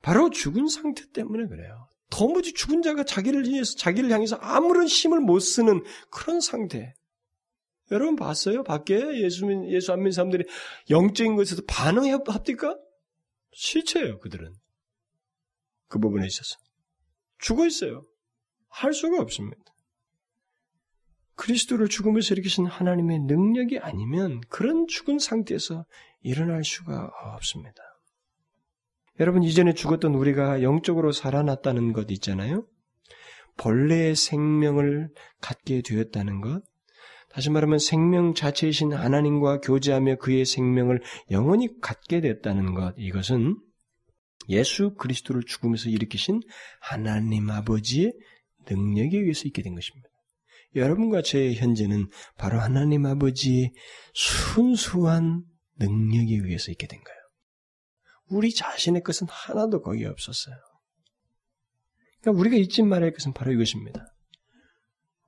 바로 죽은 상태 때문에 그래요. 도무지 죽은 자가 자기를 위해서 자기를 향해서 아무런 힘을 못 쓰는 그런 상태. 여러분 봤어요? 밖에 예수 예수 안 믿는 사람들이 영적인 것에서 반응합니까? 실체예요, 그들은. 그 부분에 있어서. 죽어 있어요. 할 수가 없습니다. 그리스도를 죽음에서 일으키신 하나님의 능력이 아니면 그런 죽은 상태에서 일어날 수가 없습니다. 여러분, 이전에 죽었던 우리가 영적으로 살아났다는 것 있잖아요? 본래의 생명을 갖게 되었다는 것, 다시 말하면 생명 자체이신 하나님과 교제하며 그의 생명을 영원히 갖게 됐다는 것, 이것은 예수 그리스도를 죽음에서 일으키신 하나님 아버지의 능력에 의해서 있게 된 것입니다. 여러분과 제 현재는 바로 하나님 아버지의 순수한 능력에 의해서 있게 된 거예요. 우리 자신의 것은 하나도 거기에 없었어요. 그러니까 우리가 잊지 말아야 할 것은 바로 이것입니다.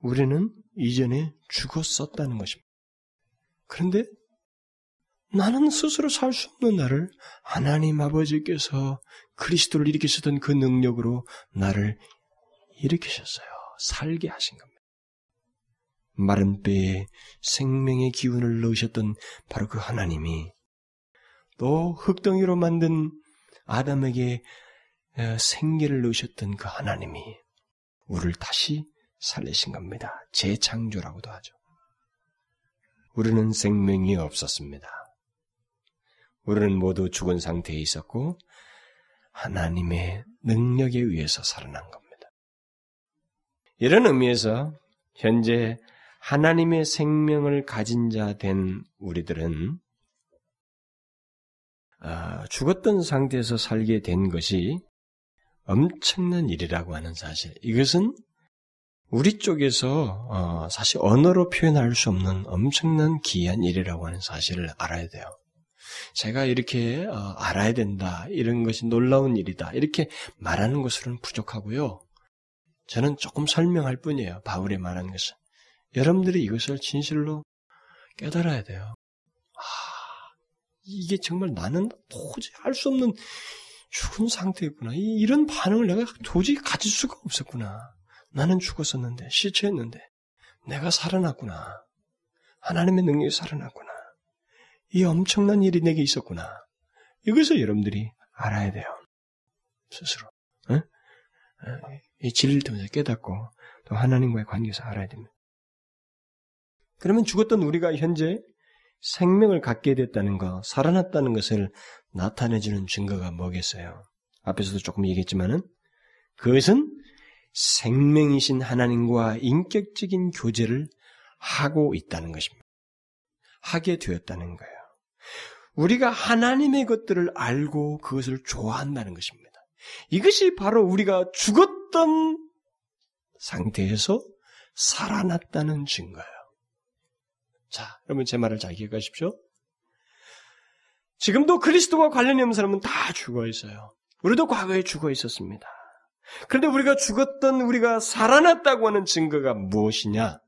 우리는 이전에 죽었었다는 것입니다. 그런데 나는 스스로 살 수 없는 나를 하나님 아버지께서 그리스도를 일으키셨던 그 능력으로 나를 일으키셨어요. 살게 하신 겁니다. 마른 뼈에 생명의 기운을 넣으셨던 바로 그 하나님이 또 흙덩이로 만든 아담에게 생기를 넣으셨던 그 하나님이 우리를 다시 살리신 겁니다. 재창조라고도 하죠. 우리는 생명이 없었습니다. 우리는 모두 죽은 상태에 있었고 하나님의 능력에 의해서 살아난 겁니다. 이런 의미에서 현재 하나님의 생명을 가진 자 된 우리들은 아, 죽었던 상태에서 살게 된 것이 엄청난 일이라고 하는 사실. 이것은 우리 쪽에서 어, 사실 언어로 표현할 수 없는 엄청난 귀한 일이라고 하는 사실을 알아야 돼요. 제가 이렇게 어, 알아야 된다, 이런 것이 놀라운 일이다, 이렇게 말하는 것으로는 부족하고요. 저는 조금 설명할 뿐이에요. 바울이 말한 것은. 여러분들이 이것을 진실로 깨달아야 돼요. 아, 이게 정말 나는 도저히 할수 없는 죽은 상태였구나. 이런 반응을 내가 도저히 가질 수가 없었구나. 나는 죽었었는데, 시체였는데, 내가 살아났구나. 하나님의 능력이 살아났구나. 이 엄청난 일이 내게 있었구나. 이것을 여러분들이 알아야 돼요. 스스로. 에? 이 진리를 통해서 깨닫고 또 하나님과의 관계에서 알아야 됩니다. 그러면 죽었던 우리가 현재 생명을 갖게 됐다는 것, 살아났다는 것을 나타내주는 증거가 뭐겠어요? 앞에서도 조금 얘기했지만은 그것은 생명이신 하나님과 인격적인 교제를 하고 있다는 것입니다. 하게 되었다는 거예요. 우리가 하나님의 것들을 알고 그것을 좋아한다는 것입니다. 이것이 바로 우리가 죽었던 상태에서 살아났다는 증거예요. 자, 여러분 제 말을 잘 기억하십시오. 지금도 그리스도와 관련이 없는 사람은 다 죽어 있어요. 우리도 과거에 죽어 있었습니다. 그런데 우리가 죽었던 우리가 살아났다고 하는 증거가 무엇이냐?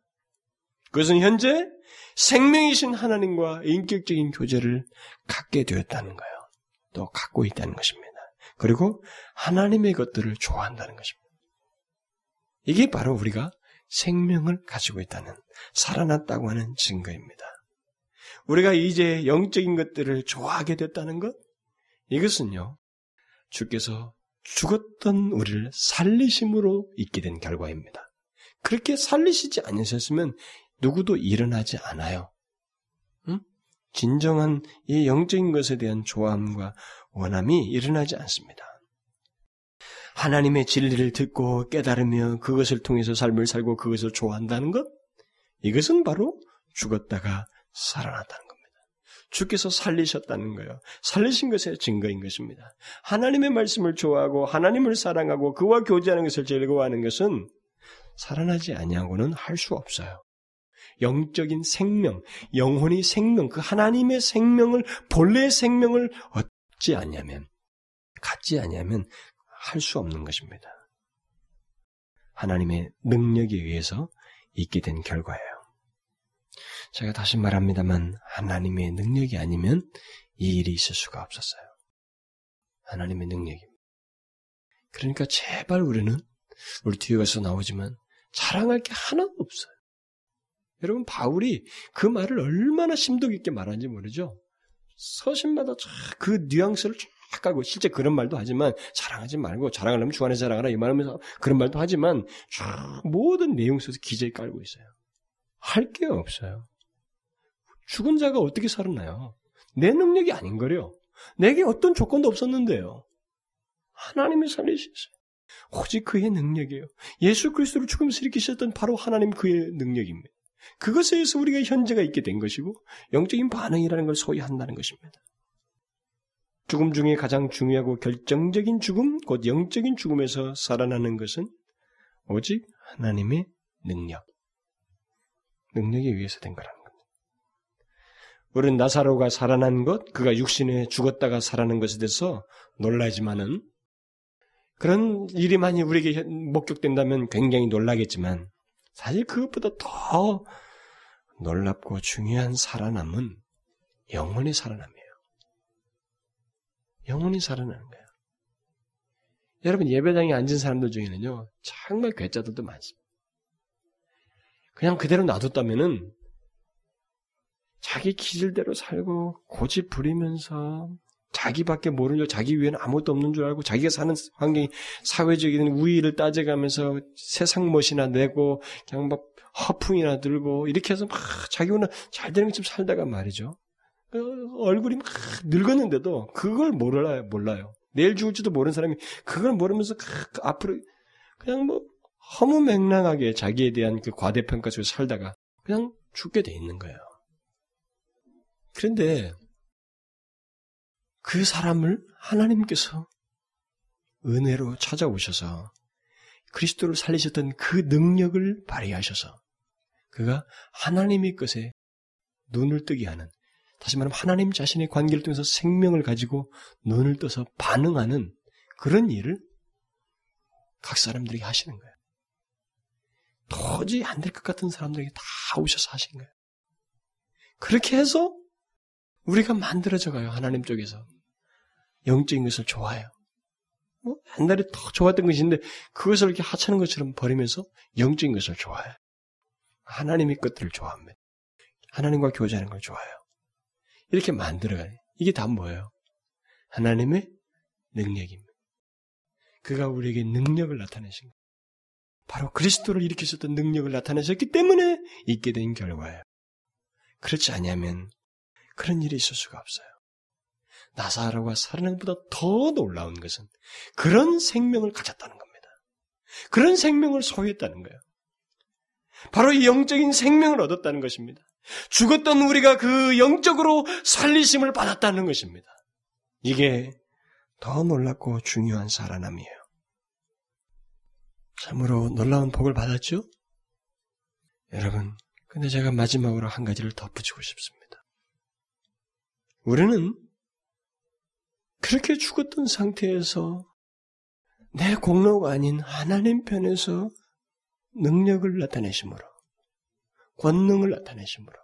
그것은 현재 생명이신 하나님과 인격적인 교제를 갖게 되었다는 거예요. 또 갖고 있다는 것입니다. 그리고 하나님의 것들을 좋아한다는 것입니다. 이게 바로 우리가 생명을 가지고 있다는, 살아났다고 하는 증거입니다. 우리가 이제 영적인 것들을 좋아하게 됐다는 것, 이것은요, 주께서 죽었던 우리를 살리심으로 있게 된 결과입니다. 그렇게 살리시지 않으셨으면 누구도 일어나지 않아요. 응? 진정한 이 영적인 것에 대한 좋아함과 원함이 일어나지 않습니다. 하나님의 진리를 듣고 깨달으며 그것을 통해서 삶을 살고 그것을 좋아한다는 것? 이것은 바로 죽었다가 살아났다는. 주께서 살리셨다는 거예요. 살리신 것의 증거인 것입니다. 하나님의 말씀을 좋아하고 하나님을 사랑하고 그와 교제하는 것을 즐거워하는 것은 살아나지 아니하고는 할 수 없어요. 영적인 생명, 영혼이 생명, 그 하나님의 생명을 본래의 생명을 얻지 않냐면 갖지 않냐면 할 수 없는 것입니다. 하나님의 능력에 의해서 있게 된 결과예요. 제가 다시 말합니다만 하나님의 능력이 아니면 이 일이 있을 수가 없었어요. 하나님의 능력입니다. 그러니까 제발 우리는 우리 뒤에 가서 나오지만 자랑할 게 하나도 없어요. 여러분 바울이 그 말을 얼마나 심도 깊게 말하는지 모르죠. 서신마다 그 뉘앙스를 쫙 깔고 실제 그런 말도 하지만 자랑하지 말고 자랑하려면 주 안에서 자랑하라 이 말하면서 그런 말도 하지만 쫙 모든 내용 속에서 기저에 깔고 있어요. 할 게 없어요. 죽은 자가 어떻게 살았나요? 내 능력이 아닌 거요. 내게 어떤 조건도 없었는데요. 하나님이 살리셨어요. 오직 그의 능력이에요. 예수 그리스도를 죽음에서 일으키셨던 바로 하나님 그의 능력입니다. 그것에 의해서 우리가 현재가 있게 된 것이고 영적인 반응이라는 걸 소유한다는 것입니다. 죽음 중에 가장 중요하고 결정적인 죽음, 곧 영적인 죽음에서 살아나는 것은 오직 하나님의 능력, 능력에 의해서 된 거라는. 우리는 나사로가 살아난 것, 그가 육신에 죽었다가 살아난 것에 대해서 놀라지만은 그런 일이 만약 우리에게 목격된다면 굉장히 놀라겠지만 사실 그것보다 더 놀랍고 중요한 살아남은 영원히 살아남이에요. 영원히 살아나는 거예요. 여러분 예배당에 앉은 사람들 중에는요 정말 괴짜들도 많습니다. 그냥 그대로 놔뒀다면은 자기 기질대로 살고 고집 부리면서 자기밖에 모르는 줄, 자기 위에는 아무것도 없는 줄 알고 자기가 사는 환경이 사회적인 우위를 따져가면서 세상 멋이나 내고 그냥 막 허풍이나 들고 이렇게 해서 막 자기는 잘 되는 것처럼 살다가 말이죠. 그 얼굴이 막 늙었는데도 그걸 몰라요, 몰라요. 내일 죽을지도 모르는 사람이 그걸 모르면서 그 앞으로 그냥 뭐 허무맹랑하게 자기에 대한 그 과대평가 속에 살다가 그냥 죽게 돼 있는 거예요. 그런데 그 사람을 하나님께서 은혜로 찾아오셔서 그리스도를 살리셨던 그 능력을 발휘하셔서 그가 하나님의 것에 눈을 뜨게 하는 다시 말하면 하나님 자신의 관계를 통해서 생명을 가지고 눈을 떠서 반응하는 그런 일을 각 사람들이 하시는 거예요. 도저히 안 될 것 같은 사람들에게 다 오셔서 하신 거예요. 그렇게 해서 우리가 만들어져 가요. 하나님 쪽에서. 영적인 것을 좋아해요. 뭐 옛날에 더 좋았던 것인데 그것을 이렇게 하찮은 것처럼 버리면서 영적인 것을 좋아해요. 하나님의 것들을 좋아합니다. 하나님과 교제하는 걸 좋아해요. 이렇게 만들어가요. 이게 다 뭐예요? 하나님의 능력입니다. 그가 우리에게 능력을 나타내신 거예요. 바로 그리스도를 일으키셨던 능력을 나타내셨기 때문에 있게 된 결과예요. 그렇지 않으면 그런 일이 있을 수가 없어요. 나사로가 살아난 것보다 더 놀라운 것은 그런 생명을 가졌다는 겁니다. 그런 생명을 소유했다는 거예요. 바로 이 영적인 생명을 얻었다는 것입니다. 죽었던 우리가 그 영적으로 살리심을 받았다는 것입니다. 이게 더 놀랍고 중요한 살아남이에요. 참으로 놀라운 복을 받았죠? 여러분, 근데 제가 마지막으로 한 가지를 덧붙이고 싶습니다. 우리는 그렇게 죽었던 상태에서 내 공로가 아닌 하나님 편에서 능력을 나타내심으로, 권능을 나타내심으로,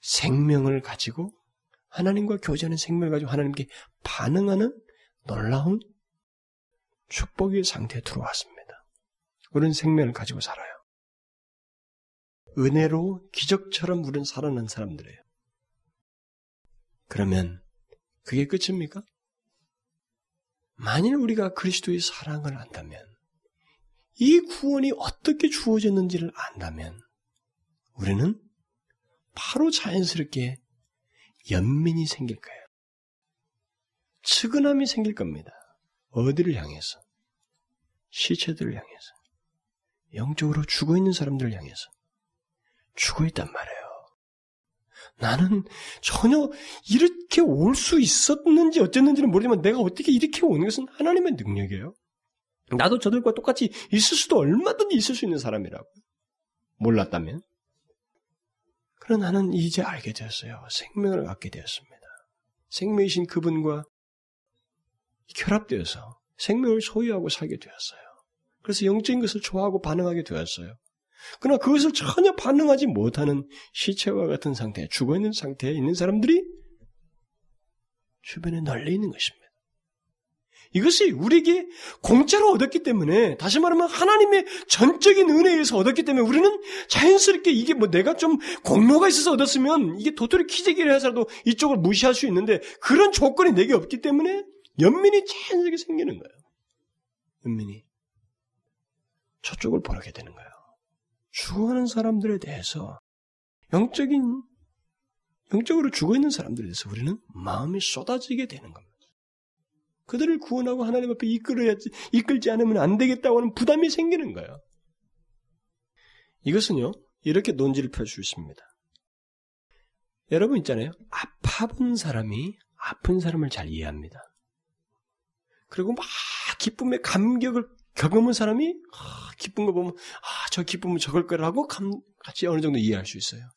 생명을 가지고 하나님과 교제하는 생명을 가지고 하나님께 반응하는 놀라운 축복의 상태에 들어왔습니다. 우리는 생명을 가지고 살아요. 은혜로 기적처럼 우리는 살아난 사람들이에요. 그러면 그게 끝입니까? 만일 우리가 그리스도의 사랑을 안다면, 이 구원이 어떻게 주어졌는지를 안다면, 우리는 바로 자연스럽게 연민이 생길 거예요. 측은함이 생길 겁니다. 어디를 향해서? 시체들을 향해서. 영적으로 죽어 있는 사람들을 향해서. 죽어 있단 말이에요. 나는 전혀 이렇게 올 수 있었는지 어쨌는지는 모르지만 내가 어떻게 이렇게 오는 것은 하나님의 능력이에요. 나도 저들과 똑같이 있을 수도 얼마든지 있을 수 있는 사람이라고. 몰랐다면. 그러나 나는 이제 알게 되었어요. 생명을 갖게 되었습니다. 생명이신 그분과 결합되어서 생명을 소유하고 살게 되었어요. 그래서 영적인 것을 좋아하고 반응하게 되었어요. 그러나 그것을 전혀 반응하지 못하는 시체와 같은 상태, 죽어 있는 상태에 있는 사람들이 주변에 널려 있는 것입니다. 이것이 우리에게 공짜로 얻었기 때문에, 다시 말하면 하나님의 전적인 은혜에서 얻었기 때문에 우리는 자연스럽게 이게 뭐 내가 좀 공로가 있어서 얻었으면 이게 도토리 키재기를 해서라도 이쪽을 무시할 수 있는데 그런 조건이 내게 없기 때문에 연민이 자연스럽게 생기는 거예요. 연민이. 저쪽을 보게 되는 거예요. 죽어가는 사람들에 대해서 영적인 영적으로 죽어 있는 사람들에 대해서 우리는 마음이 쏟아지게 되는 겁니다. 그들을 구원하고 하나님 앞에 이끌어야지 이끌지 않으면 안 되겠다고 하는 부담이 생기는 거예요. 이것은요 이렇게 논지를 펼 수 있습니다. 여러분 있잖아요. 아파본 사람이 아픈 사람을 잘 이해합니다. 그리고 막 기쁨의 감격을 경험한 사람이 아, 기쁜 거 보면 아, 저 기쁨은 저걸 거라고 감, 같이 어느 정도 이해할 수 있어요.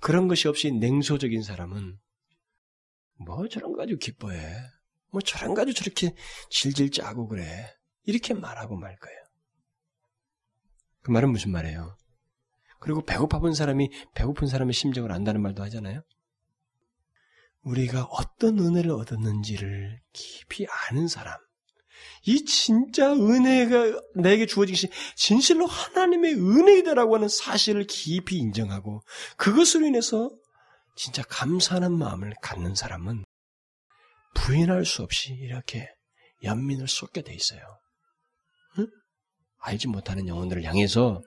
그런 것이 없이 냉소적인 사람은 뭐 저런 거 가지고 기뻐해. 뭐 저런 거 가지고 저렇게 질질 짜고 그래. 이렇게 말하고 말 거예요. 그 말은 무슨 말이에요? 그리고 배고파 본 사람이 배고픈 사람의 심정을 안다는 말도 하잖아요. 우리가 어떤 은혜를 얻었는지를 깊이 아는 사람, 이 진짜 은혜가 내게 주어진 것이 진실로 하나님의 은혜이다라고 하는 사실을 깊이 인정하고 그것으로 인해서 진짜 감사하는 마음을 갖는 사람은 부인할 수 없이 이렇게 연민을 쏟게 돼 있어요. 응? 알지 못하는 영혼들을 향해서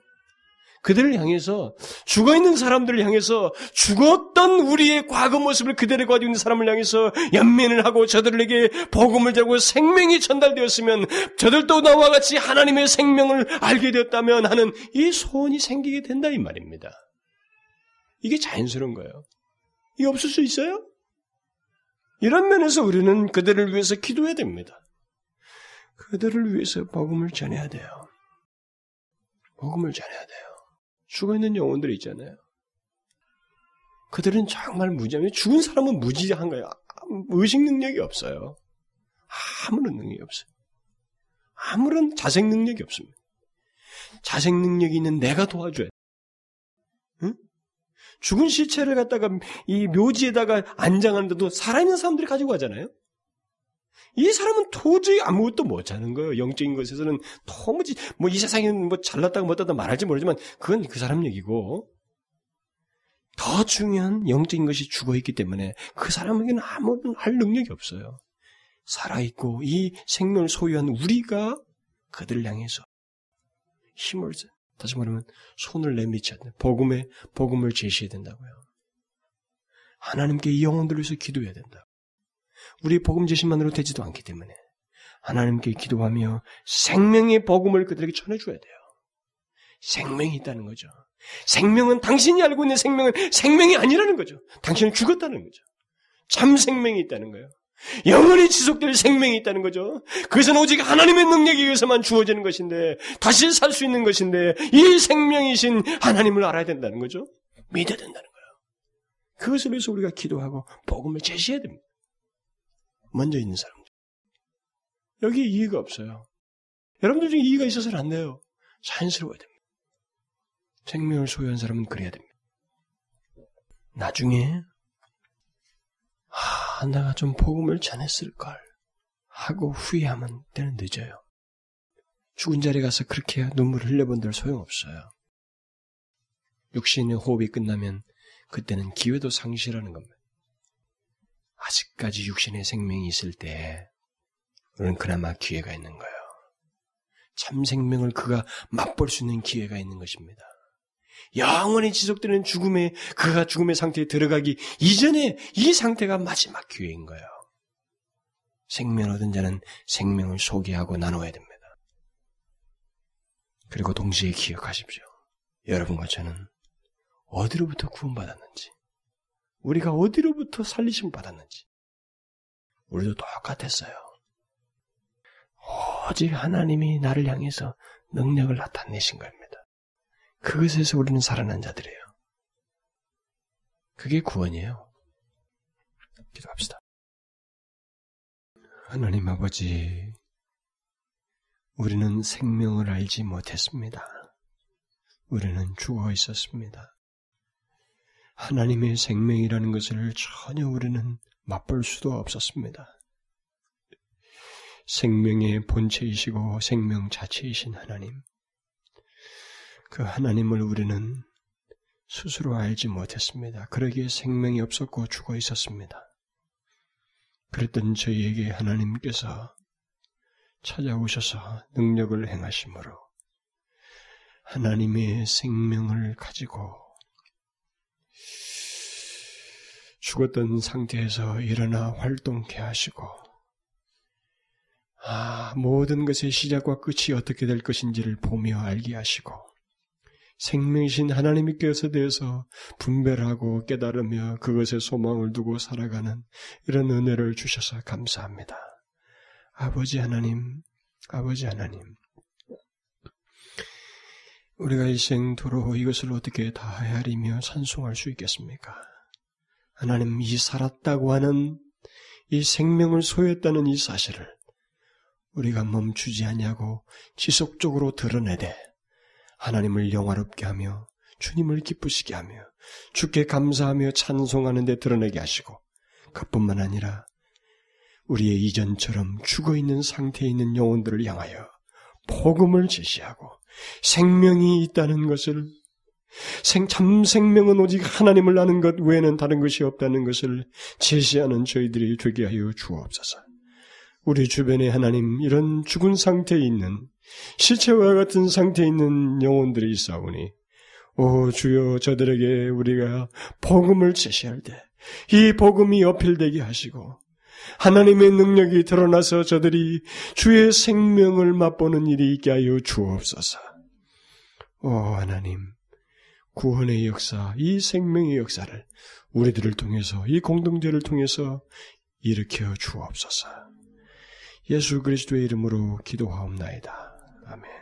그들을 향해서 죽어 있는 사람들을 향해서 죽었던 우리의 과거 모습을 그대로 가지고 있는 사람을 향해서 연민을 하고 저들에게 복음을 전고 생명이 전달되었으면 저들도 나와 같이 하나님의 생명을 알게 되었다면 하는 이 소원이 생기게 된다 이 말입니다. 이게 자연스러운 거예요. 이게 없을 수 있어요? 이런 면에서 우리는 그들을 위해서 기도해야 됩니다. 그들을 위해서 복음을 전해야 돼요. 복음을 전해야 돼요. 죽어 있는 영혼들이 있잖아요. 그들은 정말 무지하면 죽은 사람은 무지한 거예요. 의식 능력이 없어요. 아무런 능력이 없어요. 아무런 자생 능력이 없습니다. 자생 능력이 있는 내가 도와줘야 돼. 응? 죽은 시체를 갖다가 이 묘지에다가 안장하는데도 살아있는 사람들이 가지고 가잖아요. 이 사람은 도저히 아무것도 못하는 거예요. 영적인 것에서는 도무지 뭐 이 세상에 뭐 잘났다고 못하다 말할지 모르지만 그건 그 사람 얘기고 더 중요한 영적인 것이 죽어 있기 때문에 그 사람에게는 아무런 할 능력이 없어요. 살아 있고 이 생명을 소유한 우리가 그들을 향해서 힘을 다시 말하면 손을 내미쳐야 돼. 복음의 복음을 제시해야 된다고요. 하나님께 이 영혼들을 위해서 기도해야 된다. 우리 복음 제시만으로 되지도 않기 때문에 하나님께 기도하며 생명의 복음을 그들에게 전해줘야 돼요. 생명이 있다는 거죠. 생명은 당신이 알고 있는 생명은 생명이 아니라는 거죠. 당신은 죽었다는 거죠. 참 생명이 있다는 거예요. 영원히 지속될 생명이 있다는 거죠. 그것은 오직 하나님의 능력에 의해서만 주어지는 것인데, 다시 살 수 있는 것인데, 이 생명이신 하나님을 알아야 된다는 거죠. 믿어야 된다는 거예요. 그것을 위해서 우리가 기도하고 복음을 제시해야 됩니다. 먼저 있는 사람들. 여기에 이해가 없어요. 여러분들 중에 이해가 있어서는 안 돼요. 자연스러워야 됩니다. 생명을 소유한 사람은 그래야 됩니다. 나중에 아, 내가 좀 복음을 전했을걸 하고 후회하면 때는 늦어요. 죽은 자리에 가서 그렇게 눈물을 흘려본들 소용없어요. 육신의 호흡이 끝나면 그때는 기회도 상실하는 겁니다. 아직까지 육신의 생명이 있을 때, 우리는 그나마 기회가 있는 거예요. 참 생명을 그가 맛볼 수 있는 기회가 있는 것입니다. 영원히 지속되는 죽음에, 그가 죽음의 상태에 들어가기 이전에 이 상태가 마지막 기회인 거예요. 생명 얻은 자는 생명을 소개하고 나눠야 됩니다. 그리고 동시에 기억하십시오. 여러분과 저는 어디로부터 구원받았는지, 우리가 어디로부터 살리심 받았는지 우리도 똑같았어요. 오직 하나님이 나를 향해서 능력을 나타내신 겁니다. 그것에서 우리는 살아난 자들이에요. 그게 구원이에요. 기도합시다. 하나님 아버지, 우리는 생명을 알지 못했습니다. 우리는 죽어 있었습니다. 하나님의 생명이라는 것을 전혀 우리는 맛볼 수도 없었습니다. 생명의 본체이시고 생명 자체이신 하나님. 그 하나님을 우리는 스스로 알지 못했습니다. 그러기에 생명이 없었고 죽어 있었습니다. 그랬던 저희에게 하나님께서 찾아오셔서 능력을 행하심으로 하나님의 생명을 가지고 죽었던 상태에서 일어나 활동케 하시고, 아, 모든 것의 시작과 끝이 어떻게 될 것인지를 보며 알게 하시고, 생명이신 하나님께서 대해서 분별하고 깨달으며 그것에 소망을 두고 살아가는 이런 은혜를 주셔서 감사합니다. 아버지 하나님, 아버지 하나님, 우리가 일생 도로 이것을 어떻게 다 헤아리며 찬송할 수 있겠습니까? 하나님 이 살았다고 하는 이 생명을 소유했다는 이 사실을 우리가 멈추지 않냐고 지속적으로 드러내되 하나님을 영화롭게 하며 주님을 기쁘시게 하며 주께 감사하며 찬송하는 데 드러내게 하시고 그뿐만 아니라 우리의 이전처럼 죽어 있는 상태에 있는 영혼들을 향하여 복음을 제시하고 생명이 있다는 것을 생, 참 생명은 오직 하나님을 아는 것 외에는 다른 것이 없다는 것을 제시하는 저희들이 되게 하여 주옵소서. 우리 주변에 하나님 이런 죽은 상태에 있는 시체와 같은 상태에 있는 영혼들이 있사오니 오 주여 저들에게 우리가 복음을 제시할 때 이 복음이 어필되게 하시고 하나님의 능력이 드러나서 저들이 주의 생명을 맛보는 일이 있게 하여 주옵소서. 오 하나님 구원의 역사, 이 생명의 역사를 우리들을 통해서 이 공동체를 통해서 일으켜 주옵소서. 예수 그리스도의 이름으로 기도하옵나이다. 아멘.